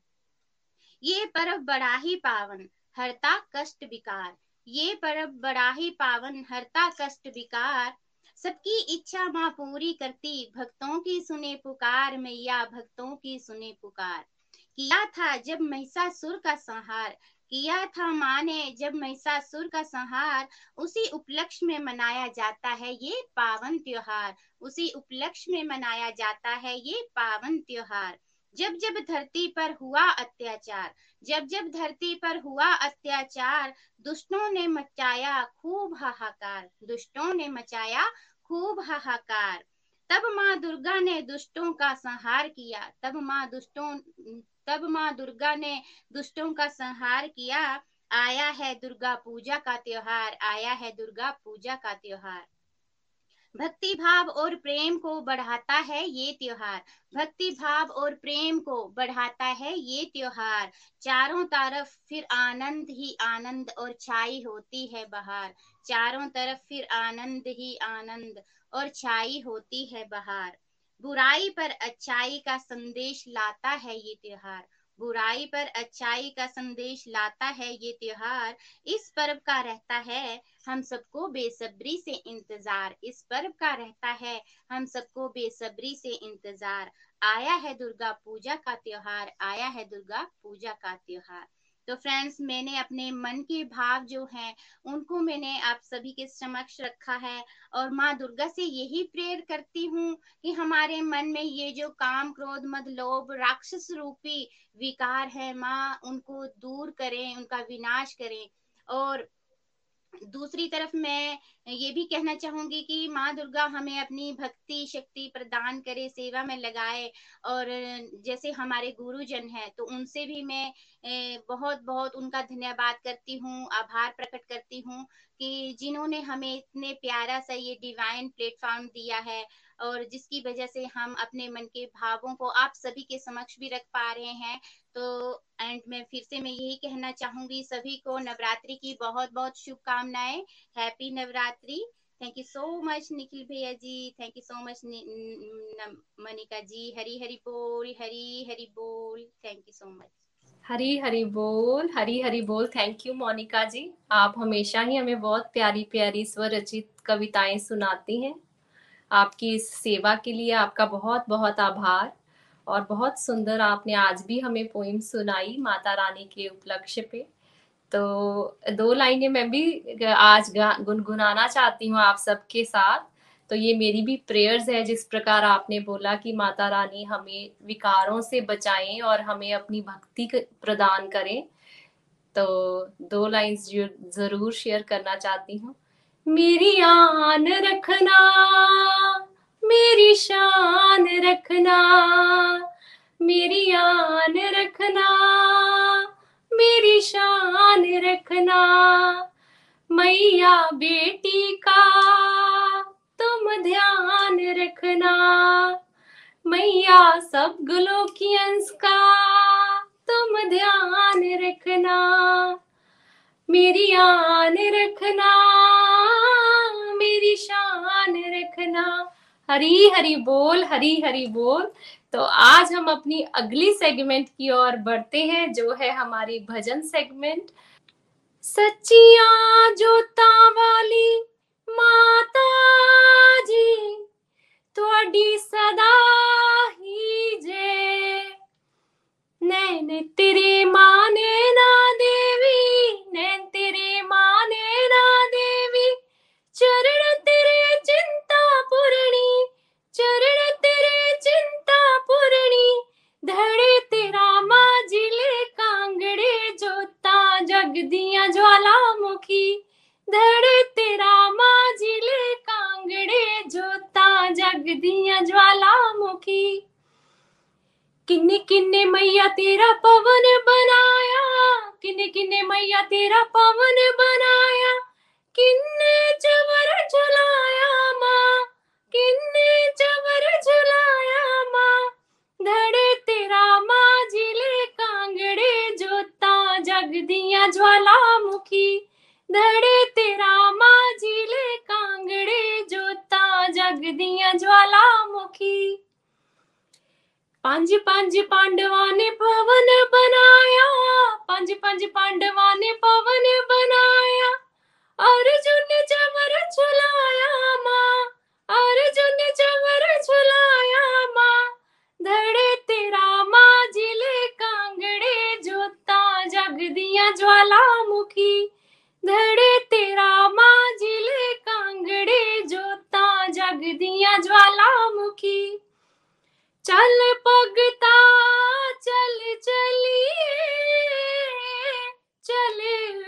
ये पर्व बड़ा ही पावन, हरता कष्ट विकार। ये पर्व बड़ा ही पावन, हरता कष्ट विकार। सबकी इच्छा माँ पूरी करती, भक्तों की सुने पुकार। मैया, भक्तों की सुने पुकार। किया था जब महिषासुर का संहार किया था माँ ने जब महिषासुर का संहार उसी उपलक्ष्य में मनाया जाता है ये पावन त्योहार। उसी उपलक्ष्य में मनाया जाता है ये पावन त्योहार। जब जब धरती पर हुआ अत्याचार, जब जब धरती पर हुआ अत्याचार, दुष्टों ने मचाया खूब हाहाकार, दुष्टों ने मचाया खूब हाहाकार। तब माँ दुर्गा ने दुष्टों का संहार किया, तब माँ दुष्टों तब माँ दुर्गा ने दुष्टों का संहार किया। आया है दुर्गा पूजा का त्योहार, आया है दुर्गा पूजा का त्योहार। भक्ति भाव और प्रेम को बढ़ाता है ये त्योहार। भक्ति भाव और प्रेम को बढ़ाता है ये त्योहार। चारों तरफ़ फिर आनंद ही आनंद और छाई होती है बहार। चारों तरफ़ फिर आनंद ही आनंद और छाई होती है बहार। बुराई पर अच्छाई का संदेश लाता है ये त्योहार। बुराई पर अच्छाई का संदेश लाता है ये त्योहार। इस पर्व का रहता है, हम सबको बेसब्री से इंतज़ार। इस पर्व का रहता है, हम सबको बेसब्री से इंतज़ार। आया है दुर्गा पूजा का त्योहार, आया है दुर्गा पूजा का त्योहार। तो फ्रेंड्स मैंने अपने मन के भाव जो हैं, उनको मैंने आप सभी के समक्ष रखा है और माँ दुर्गा से यही प्रेर करती हूँ कि हमारे मन में ये जो काम, क्रोध, मद, लोभ, राक्षस रूपी विकार है, माँ, उनको दूर करें, उनका विनाश करें और दूसरी तरफ़ मैं ये भी कहना चाहूँगी कि माँ दुर्गा हमें अपनी भक्ति शक्ति प्रदान करे, सेवा में लगाए और जैसे हमारे गुरुजन हैं तो उनसे भी मैं बहुत बहुत उनका धन्यवाद करती हूँ, आभार प्रकट करती हूँ कि जिन्होंने हमें इतने प्यारा सा ये डिवाइन प्लेटफॉर्म दिया है। और जिसकी वजह से हम अपने मन के भावों को आप सभी के समक्ष भी रख पा रहे हैं। तो एंड में फिर से मैं यही कहना चाहूँगी, सभी को नवरात्रि की बहुत बहुत शुभकामनाएँ। Happy Navratri. Thank you so much Nikhil भैया ji. Thank you so much Manika ji. Hari Hari बोल, हरी हरी बोल। Thank you so much Hari Hari बोल, हरी हरी बोल। Thank you Monika ji. आप हमेशा ही हमें बहुत प्यारी प्यारी स्वरचित कविताएँ सुनाती हैं। आपकी इस सेवा के लिए आपका बहुत बहुत आभार और बहुत सुंदर आपने आज भी हमें पोइम सुनाई माता रानी के उपलक्ष्य पे। तो दो लाइनें मैं भी आज गुनगुनाना चाहती हूँ आप सबके साथ। तो ये मेरी भी प्रेयर्स है, जिस प्रकार आपने बोला कि माता रानी हमें विकारों से बचाएँ और हमें अपनी भक्ति प्रदान करें। तो दो लाइंस ज़रूर शेयर करना चाहती हूँ। मेरी आन रखना, मेरी शान रखना, मेरी आन रखना, मेरी शान रखना। मैया बेटी का तुम ध्यान रखना, मैया सब अंश का तुम ध्यान रखना, मेरी आन रखना। मेरी शान रखना। हरी हरी बोल, हरी हरी बोल। तो आज हम अपनी अगली सेगमेंट की ओर बढ़ते हैं, जो है हमारी भजन सेगमेंट सच्चिया जोता वाली माता जी थोड़ी सदा ही जे। नैन तेरे माने ना देवी, नैन तेरे माने ना देवी चरण तेरे चिंता पूर्णी, चरण तेरे चिंता पूर्णी। धड़े तेरा माजिले कांगड़े जोता, जग दिया ज्वालामुखी धड़े तेरा माजिले कांगड़े जोता, जग दिया ज्वालामुखी किन्ने किन्ने मैया तेरा पवन बनाया किन्ने किन्ने मैया तेरा पवन बनाया। किन्ने चवर झुलाया माँ, किन्ने चवर झुलाया माँ। धड़े तेरा माँ, ज़िले कांगड़े जोता, जग दिया ज्वालामुखी। धड़े तेरा माँ, ज़िले कांगड़े जोता, जग दिया ज्वालामुखी। पंज पंज पांडवा ने पवन बनाया पंज पंज पांडवा ने पवन बनाया। अर्जुन चवर झुलाया माँ, अर्जुन चवर झुलाया माँ। धड़े तेरा माँ, ज़िले कांगड़े जोता, जग दिया ज्वालामुखी। धड़े तेरा माँ, ज़िले कांगड़े जोता, जग दिया ज्वालामुखी। चल पगता, चल चलिए, चल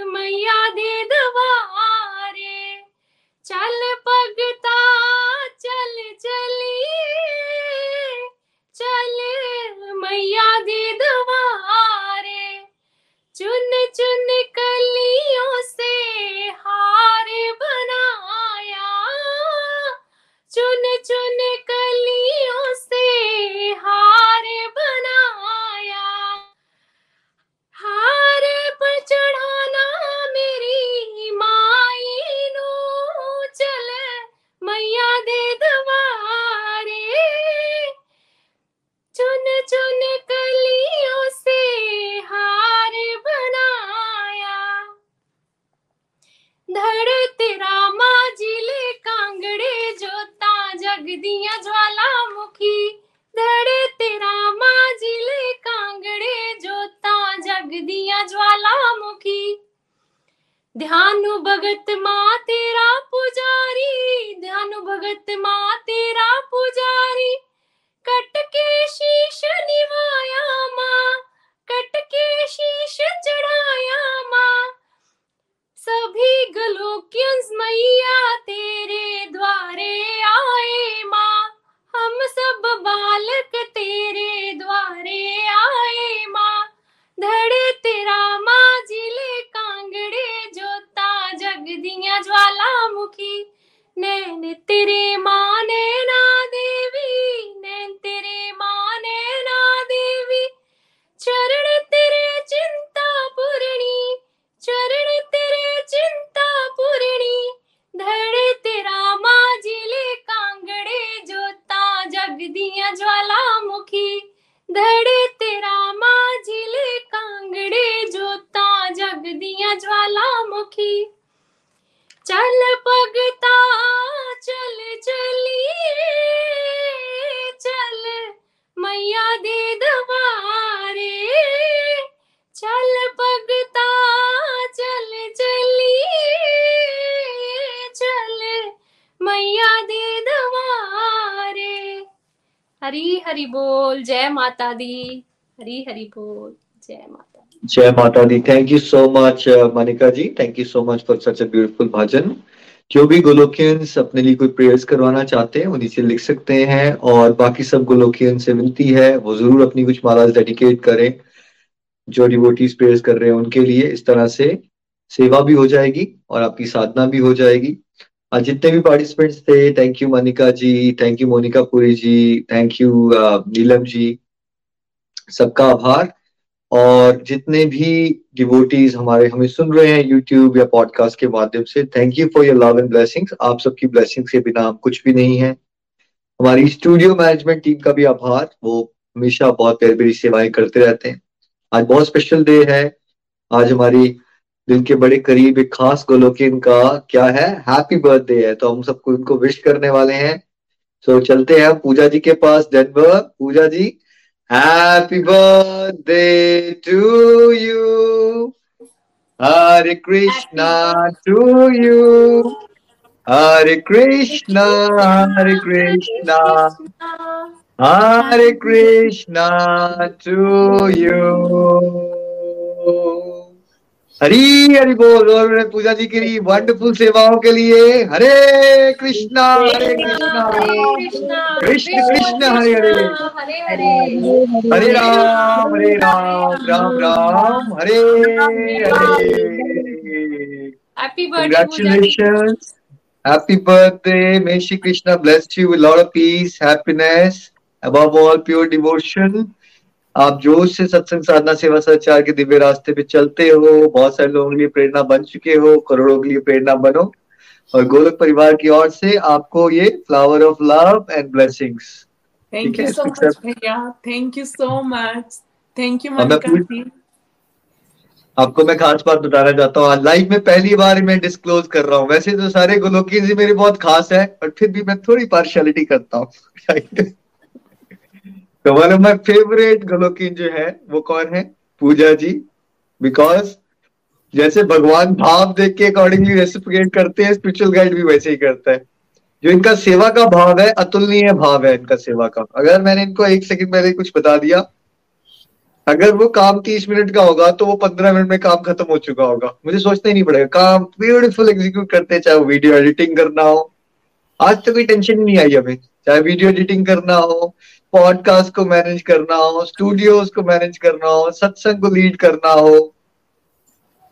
मैया दे दवारे चल पगता, चल चली। चल मैया दे दुआरे चुन चुन कलियों से हार बनाया। चुन चुन जय माता दी। Thank you so much Manika ji. Thank you so much for such a beautiful bhajan जो भी गोलोकियंस अपने लिए कोई प्रेयर्स करवाना चाहते हैं वो नीचे लिख सकते हैं और बाकी सब गोलोकियन से विनती है, वो ज़रूर अपनी कुछ माला डेडिकेट करें, जो डिवोटीज प्रेयर्स कर रहे हैं उनके लिए। इस तरह से सेवा भी हो जाएगी और आपकी साधना भी हो जाएगी। आज जितने भी पार्टिसिपेंट्स थे thank you Manika ji thank you Monika Puri ji thank you Neelam ji. सबका आभार। और जितने भी डिवोटीज हमारे हमें सुन रहे हैं यूट्यूब या पॉडकास्ट के माध्यम से thank you for your love and blessings आप सबकी ब्लेसिंग्स के बिना कुछ भी नहीं है। हमारी स्टूडियो मैनेजमेंट टीम का भी आभार। वो हमेशा बहुत प्यारी प्यारी सेवाएँ करते रहते हैं। आज बहुत स्पेशल डे है। आज हमारी दिल के बड़े करीब एक खास गोलोकिन का क्या है? हैप्पी बर्थडे है। तो हम सबको इनको विश करने वाले हैं। सो so, चलते हैं पूजा जी के पास। Denver Pooja ji. Happy birthday to you. Hare Krishna to you. Hare Krishna, Hare Krishna. Hare Krishna to you. Hari Hari बोल और पूजा जी की वंडरफुल सेवाओं के लिए Hare Krishna Hare Krishna Krishna Krishna Hare Hare. Hare Ram Hare Ram Ram Ram Hare Hare congratulation happy birthday may Shri Krishna bless you lot of peace happiness above all pure devotion आप जोश से सत्संग साधना सेवा सचार के दिव्य रास्ते पे चलते हो बहुत सारे लोगों के लिए प्रेरणा बन चुके हो करोड़ों के लिए प्रेरणा बनो। और गोलक परिवार की ओर से आपको ये flower of love and blessings thank you so much भैया। Thank you so much thank you Manika आपको मैं खास बात बताना चाहता हूँ। लाइफ में पहली बार मैं डिस्क्लोज कर रहा हूँ। वैसे तो सारे गोलोकी जी मेरे बहुत खास है पर फिर भी मैं थोड़ी पार्शियलिटी करता हूँ। [laughs] तो one of my favourite Golokian जो है, वो कौन है? पूजा जी। बिकॉज़ जैसे भगवान भाव देख के अकॉर्डिंगली रेसिपिकेट करते हैं स्पिरिचुअल गाइड भी वैसे ही करता है। जो इनका सेवा का भाव है, अतुलनीय भाव है इनका सेवा का। अगर मैंने इनको एक सेकंड पहले कुछ बता दिया, अगर वो काम तीस मिनट का होगा तो वो पंद्रह मिनट में काम खत्म हो चुका होगा। मुझे सोचना ही नहीं पड़ेगा। काम ब्यूटीफुल एग्जीक्यूट करते हैं, चाहे वो वीडियो एडिटिंग करना हो। आज तो कोई टेंशन ही नहीं आई हमें चाहे वीडियो एडिटिंग करना हो पॉडकास्ट को मैनेज करना हो स्टूडियोज को मैनेज करना हो सत्संग को लीड करना हो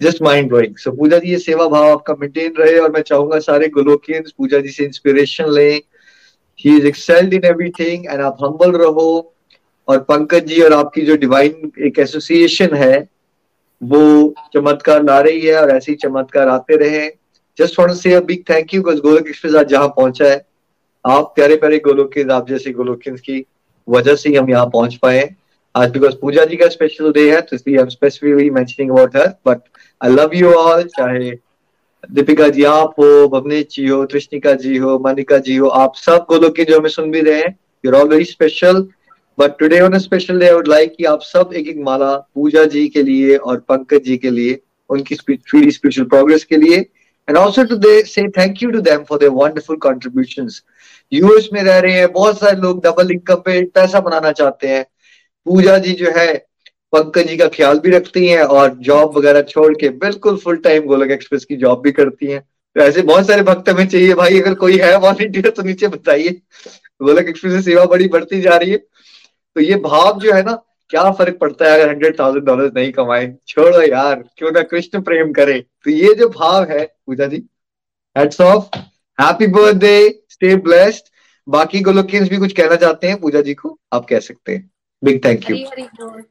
just mind blowing so Pooja ji ये सेवा भाव आपका मेंटेन रहे और मैं चाहूँगा सारे गोलोकियंस पूजा जी से इंस्पिरेशन लें। He is excelled in everything and आप हम्बल रहो। और पंकज जी और आपकी जो डिवाइन एक एसोसिएशन है, वो चमत्कार ला रही है और ऐसे ही चमत्कार आते रहे। Just want say big thank you Golok Express आज जहाँ पहुँचा है। आप प्यारे प्यारे गोलोकियंस, आप जैसे गोलोकियंस की वजह से हम यहाँ पहुँच पाए। आज बिकॉज़ पूजा जी का स्पेशल डे है तो इसलिए हम specifically mentioning about her but I love you all चाहे दीपिका जी आप हो भवनेश जी हो कृष्णिका जी हो, मनिका जी हो, आप सब के जो हमें सुन भी रहे हैं you're all very special but today on special day I would like कि आप सब एक एक माला पूजा जी के लिए और पंकज जी के लिए, उनकी स्पिरिचुअल प्रोग्रेस के लिए। And also today say thank you to them for their wonderful contributions US में रह रहे हैं, बहुत सारे लोग डबल इनकम पे पैसा बनाना चाहते हैं। पूजा जी जो है, पंकज जी का ख्याल भी रखती हैं और जॉब वगैरह छोड़ के बिल्कुल फुल टाइम गोलक एक्सप्रेस की जॉब भी करती हैं। तो ऐसे बहुत सारे भक्त हमें चाहिए भाई, अगर कोई है वॉलेंटियर तो नीचे बताइए। गोलक एक्सप्रेस सेवा बड़ी बढ़ती जा रही है। तो ये भाव जो है ना, क्या फ़र्क पड़ता है अगर हंड्रेड थाउज़ेंड डॉलर नहीं कमाए? छोड़ो यार, क्यों ना कृष्ण प्रेम करे? तो ये जो भाव है, Pooja ji hats off happy birthday stay blessed बाकी गोलोकियंस भी कुछ कहना चाहते हैं, पूजा जी को आप कह सकते हैं। Big thank you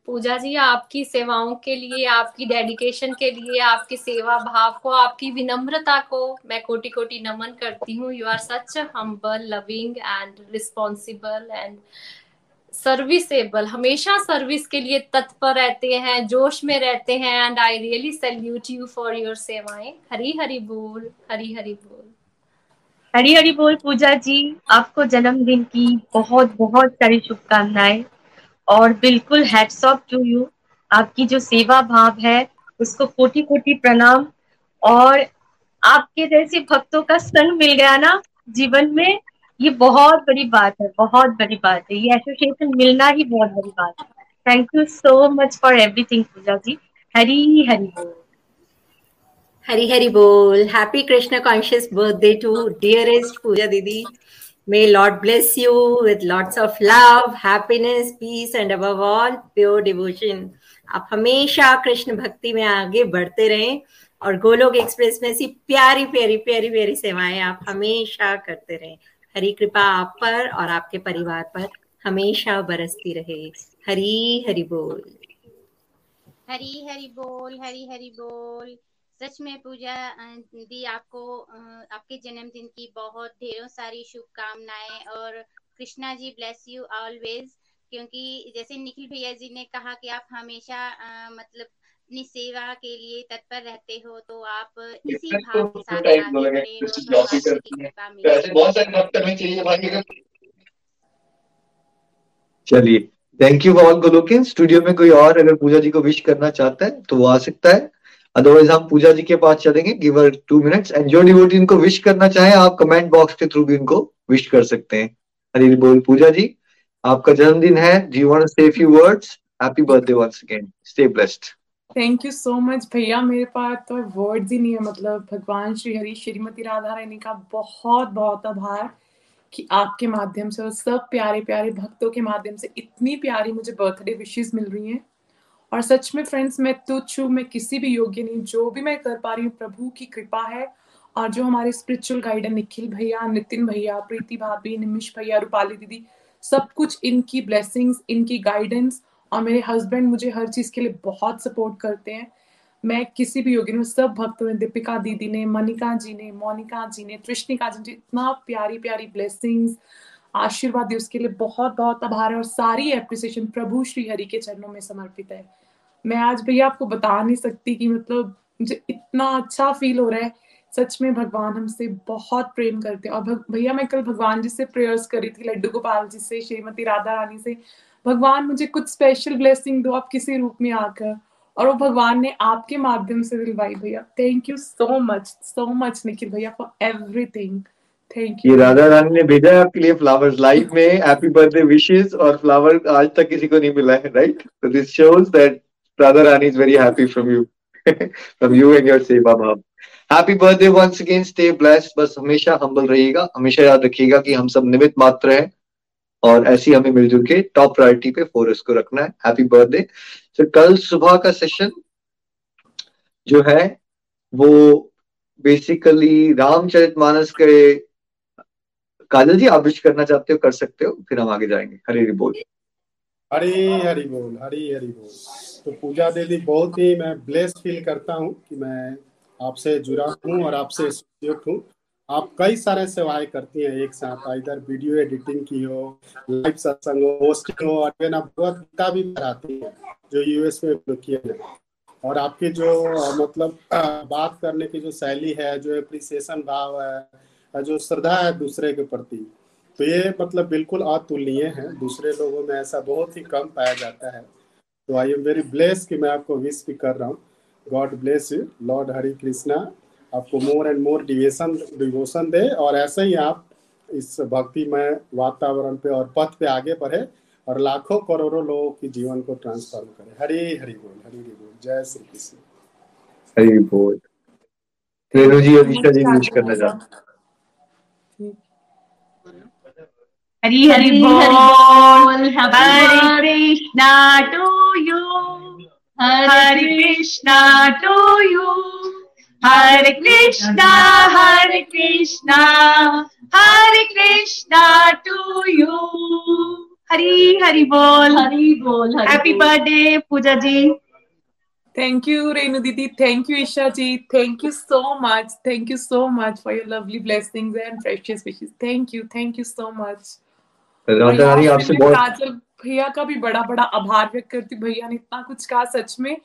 Pooja ji, आपकी सेवाओं के लिए, आपकी डेडिकेशन के लिए, आपकी सेवा भाव को, आपकी विनम्रता को मैं कोटि कोटि नमन करती हूँ। You are such humble loving and responsible and serviceable हमेशा सर्विस के लिए तत्पर रहते हैं, जोश में रहते हैं। And I really salute you for your सेवाएँ। हरी हरी बोल। हरी हरी बोल। हरी हरी बोल पूजा जी, आपको जन्मदिन की बहुत बहुत सारी शुभकामनाएँ और बिल्कुल हैट्स ऑफ़ टू यू आपकी जो सेवा भाव है, उसको कोटि कोटि प्रणाम। और आपके जैसे भक्तों का संग मिल गया ना जीवन में, ये बहुत बड़ी बात है, बहुत बड़ी बात है। ये एसोसिएशन मिलना ही बहुत बड़ी बात है। Thank you so much for everything Pooja ji. Hari Hari बोल। हरी हरी बोल। Happy Krishna conscious birthday to dearest Pooja didi May Lord bless you with lots of love, happiness, peace and above all pure devotion. आप हमेशा कृष्ण भक्ति में आगे बढ़ते रहें और गोलोक एक्सप्रेस में ऐसी प्यारी प्यारी प्यारी प्यारी सेवाएँ आप हमेशा करते रहें। हरी कृपा आप पर और आपके परिवार पर हमेशा बरसती रहे। हरी हरि बोल। हरी हरि बोल हरी हरि बोल। सच में पूजा दी आपको आपके जन्मदिन की बहुत ढेरों सारी शुभकामनाएँ और Krishna ji bless you always क्योंकि जैसे निखिल भैया जी ने कहा कि आप हमेशा आ, मतलब अपनी सेवा के लिए तत्पर रहते हो तो आप इसी भाव के साथ आगे चलिए thank you all Golokian studio में कोई और अगर पूजा जी को विश करना चाहता है तो वो आ सकता है। अदरवाइज़ हम पूजा जी के पास चलेंगे। Give her two minutes and जो डिवोटी इनको विश करना चाहे, आप कमेंट बॉक्स के थ्रू भी इनको विश कर सकते हैं। हरी बोल, पूजा जी। आपका जन्मदिन है। जी want say few words happy birthday once again stay blessed thank you so much भैया मेरे पास तो वर्ड्स ही नहीं है। मतलब भगवान श्री हरि, श्रीमती राधा रानी का बहुत बहुत आभार कि आपके माध्यम से और सब प्यारे प्यारे भक्तों के माध्यम से इतनी प्यारी मुझे बर्थडे विशेष मिल रही हैं। और सच में फ्रेंड्स मैं तुच्छ हूँ, मैं किसी भी योग्य नहीं, जो भी मैं कर पा रही हूँ, प्रभु की कृपा है। और जो हमारे स्पिरिचुअल गाइडर निखिल भैया, नितिन भैया, प्रीति भाभी निमिश भैया, रूपाली दीदी, सब कुछ इनकी ब्लेसिंग्स इनकी गाइडेंस और मेरे हस्बैंड मुझे हर चीज़ के लिए बहुत सपोर्ट करते हैं। मैं किसी भी योगी में सब भक्तों ने, दीपिका दीदी ने, मनिका जी ने, मोनिका जी ने कृष्णिका जी ने, इतना प्यारी प्यारी ब्लेसिंग्स आशीर्वाद दी उसके लिए बहुत बहुत आभार है और सारी एप्रिसिएशन प्रभु श्री हरि के चरणों में समर्पित है। मैं आज भैया आपको बता नहीं सकती कि मतलब मुझे इतना अच्छा फील हो रहा है। सच में भगवान हमसे बहुत प्रेम करते हैं। और भैया मैं कल भगवान जी से प्रेयर्स करी थी, लड्डू गोपाल जी से, श्रीमती राधा रानी से। भगवान मुझे कुछ स्पेशल ब्लेसिंग दो, आप किसी रूप में आकर। और वो भगवान ने आपके माध्यम से दिलवाई भैया। Thank you so much so much Nikhil भैया for everything thank you Radha Rani ने भेजा है आपके लिए फ्लावर्स लाइफ में हैप्पी बर्थडे विशेष और फ्लावर आज तक किसी को नहीं मिला है right this shows that Radha Rani is very happy from you, [laughs] from you and your seva bhav. Happy birthday once again stay bless बस हमेशा हम्बल रहिएगा। हमेशा याद रखिएगा कि हम सब निमित मात्र हैं और ऐसी हमें मिलजुल के टॉप प्रायोरिटी पे फोरस को रखना है। हैप्पी बर्थडे तो कल सुबह का सेशन जो है वो बेसिकली रामचरित मानस के काजल जी आप विश करना चाहते हो कर सकते हो फिर हम आगे जाएँगे। हरी बोल। हरी हरी बोल हरी हरी बोल। तो पूजा दीदी बहुत ही मैं ब्लेस फील करता हूँ कि मैं आपसे जुड़ा हूँ और आपसे हूँ। आप कई सारे सेवाएँ करती हैं एक साथ इधर वीडियो एडिटिंग की हो लाइव सत्संग हो होस्टिंग हो, और भगवत गीता भी कराती है, जो यूएस में किए हैं और आपकी जो मतलब बात करने की जो शैली है, जो एप्रिसिएशन भाव है जो श्रद्धा है दूसरे के प्रति तो ये मतलब बिल्कुल अतुलनीय है। दूसरे लोगों में ऐसा बहुत ही कम पाया जाता है। तो आई एम वेरी ब्लेस कि मैं आपको विश भी कर रहा हूँ। God bless you Lord Hari Krishna आपको more and more devotion devotion दे और ऐसे ही आप इस भक्तिमय वातावरण पे और पथ पे आगे बढ़े और लाखों करोड़ों लोगों की जीवन को ट्रांसफॉर्म करे। हरी हरि बोल हरी हरि बोल जय श्री कृष्ण हरी बोल रेणु जी अभिषा जी विश करना चाहते Hari Hari Bol, Hari Krishna to you, Hari Krishna to you, Hari Krishna, Hari Krishna, Hari Krishna to you. Hari Hari Bol, Hari Bol, Happy birthday, Pooja ji. Thank you, Renu Didi. Thank you, Isha ji. Thank you so much. Thank you so much for your lovely blessings and precious wishes. Thank you. Thank you so much. आपसे बहुत काजल भैया का भी बड़ा बड़ा आभार व्यक्त करती भैया ने इतना कुछ कहा सच में।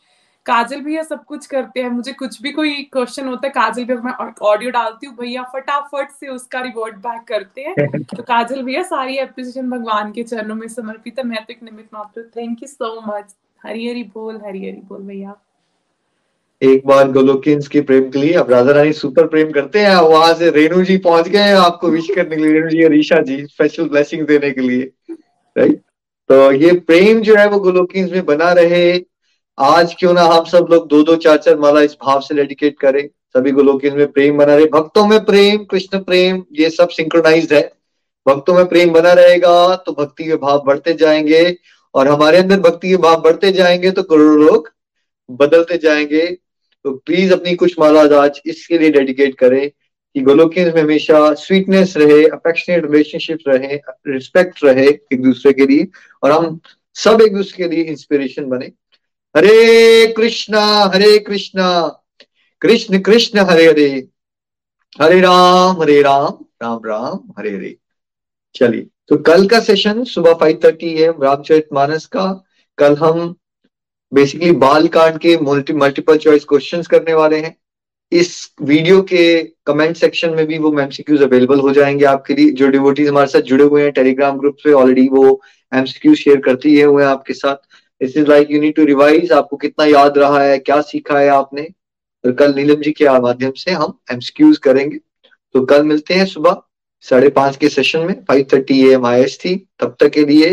काजल भैया सब कुछ करते हैं। मुझे कुछ भी कोई क्वेश्चन होता है काजल भैया मैं ऑडियो डालती हूँ। भैया फटाफट से उसका रिवॉर्ड बैक करते हैं। [laughs] तो काजल भैया सारी एप्रिसिएशन भगवान के चरणों में समर्पित है। मैं तो एक निमित मात्र thank you so much Hari Hari बोल हरी हरी बोल भैया। एक बार गोलोकिंस के प्रेम के लिए, अब राधा रानी सुपर प्रेम करते हैं वहाँ से रेणु जी पहुँच गए आपको विश करने के लिए, रेणु जी और ईशा जी स्पेशल ब्लेसिंग देने के लिए राइट तो ये प्रेम जो है वो गोलोकिंस में बना रहे। आज क्यों ना हम सब लोग दो दो चार चार माला इस भाव से डेडिकेट करें। सभी गोलोकिंस में प्रेम बना रहे। भक्तों में प्रेम, कृष्ण प्रेम, ये सब सिंक्रोनाइज है। भक्तों में प्रेम बना रहेगा तो भक्ति के भाव बढ़ते जाएँगे। और हमारे अंदर भक्ति के भाव बढ़ते जाएँगे तो करोड़ों लोग बदलते जाएँगे। तो प्लीज़ अपनी कुछ माला आज इसके लिए डेडिकेट करें कि गोलोकियंस में हमेशा स्वीटनेस रहे अफेक्शनेट रिलेशनशिप रहे रिस्पेक्ट रहे एक दूसरे के लिए और हम सब एक दूसरे के लिए इंस्पिरेशन बने। हरे कृष्णा हरे कृष्णा, कृष्ण कृष्ण हरे हरे हरे राम हरे राम राम राम, हरे हरे। चलिए तो कल का सेशन सुबह फाइव थर्टी है रामचरित मानस का। कल हम बेसिकली बाल कांड के मल्टी मल्टीपल चॉइस क्वेश्चंस करने वाले हैं। इस वीडियो के कमेंट सेक्शन में भी वो एमसीक्यूज अवेलेबल हो जाएँगे आपके लिए। जो डिवोटीज हमारे साथ जुड़े हुए हैं टेलीग्राम ग्रुप पे ऑलरेडी वो एमसीक्यू शेयर करती है, हुए आपके साथ। This is like you need to revise आपको कितना याद रहा है, क्या सीखा है आपने। और कल नीलम जी के माध्यम से हम एमसीक्यूज करेंगे। तो कल मिलते हैं सुबह साढ़े पाँच के सेशन में five thirty A M I S थी तब तक के लिए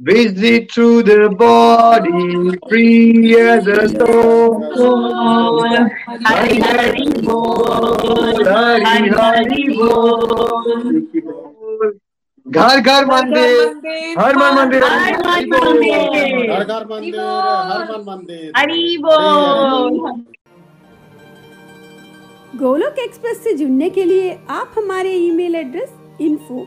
Visit through the body, free as a soul. Hari Hari Bol, Hari Hari Bol. घर घर मंदिर हर मन मंदिर हर मन मंदिर घर घर मंदिर हर मन मंदिर हरी बोल गोलोक एक्सप्रेस से जुड़ने के लिए आप हमारे email address info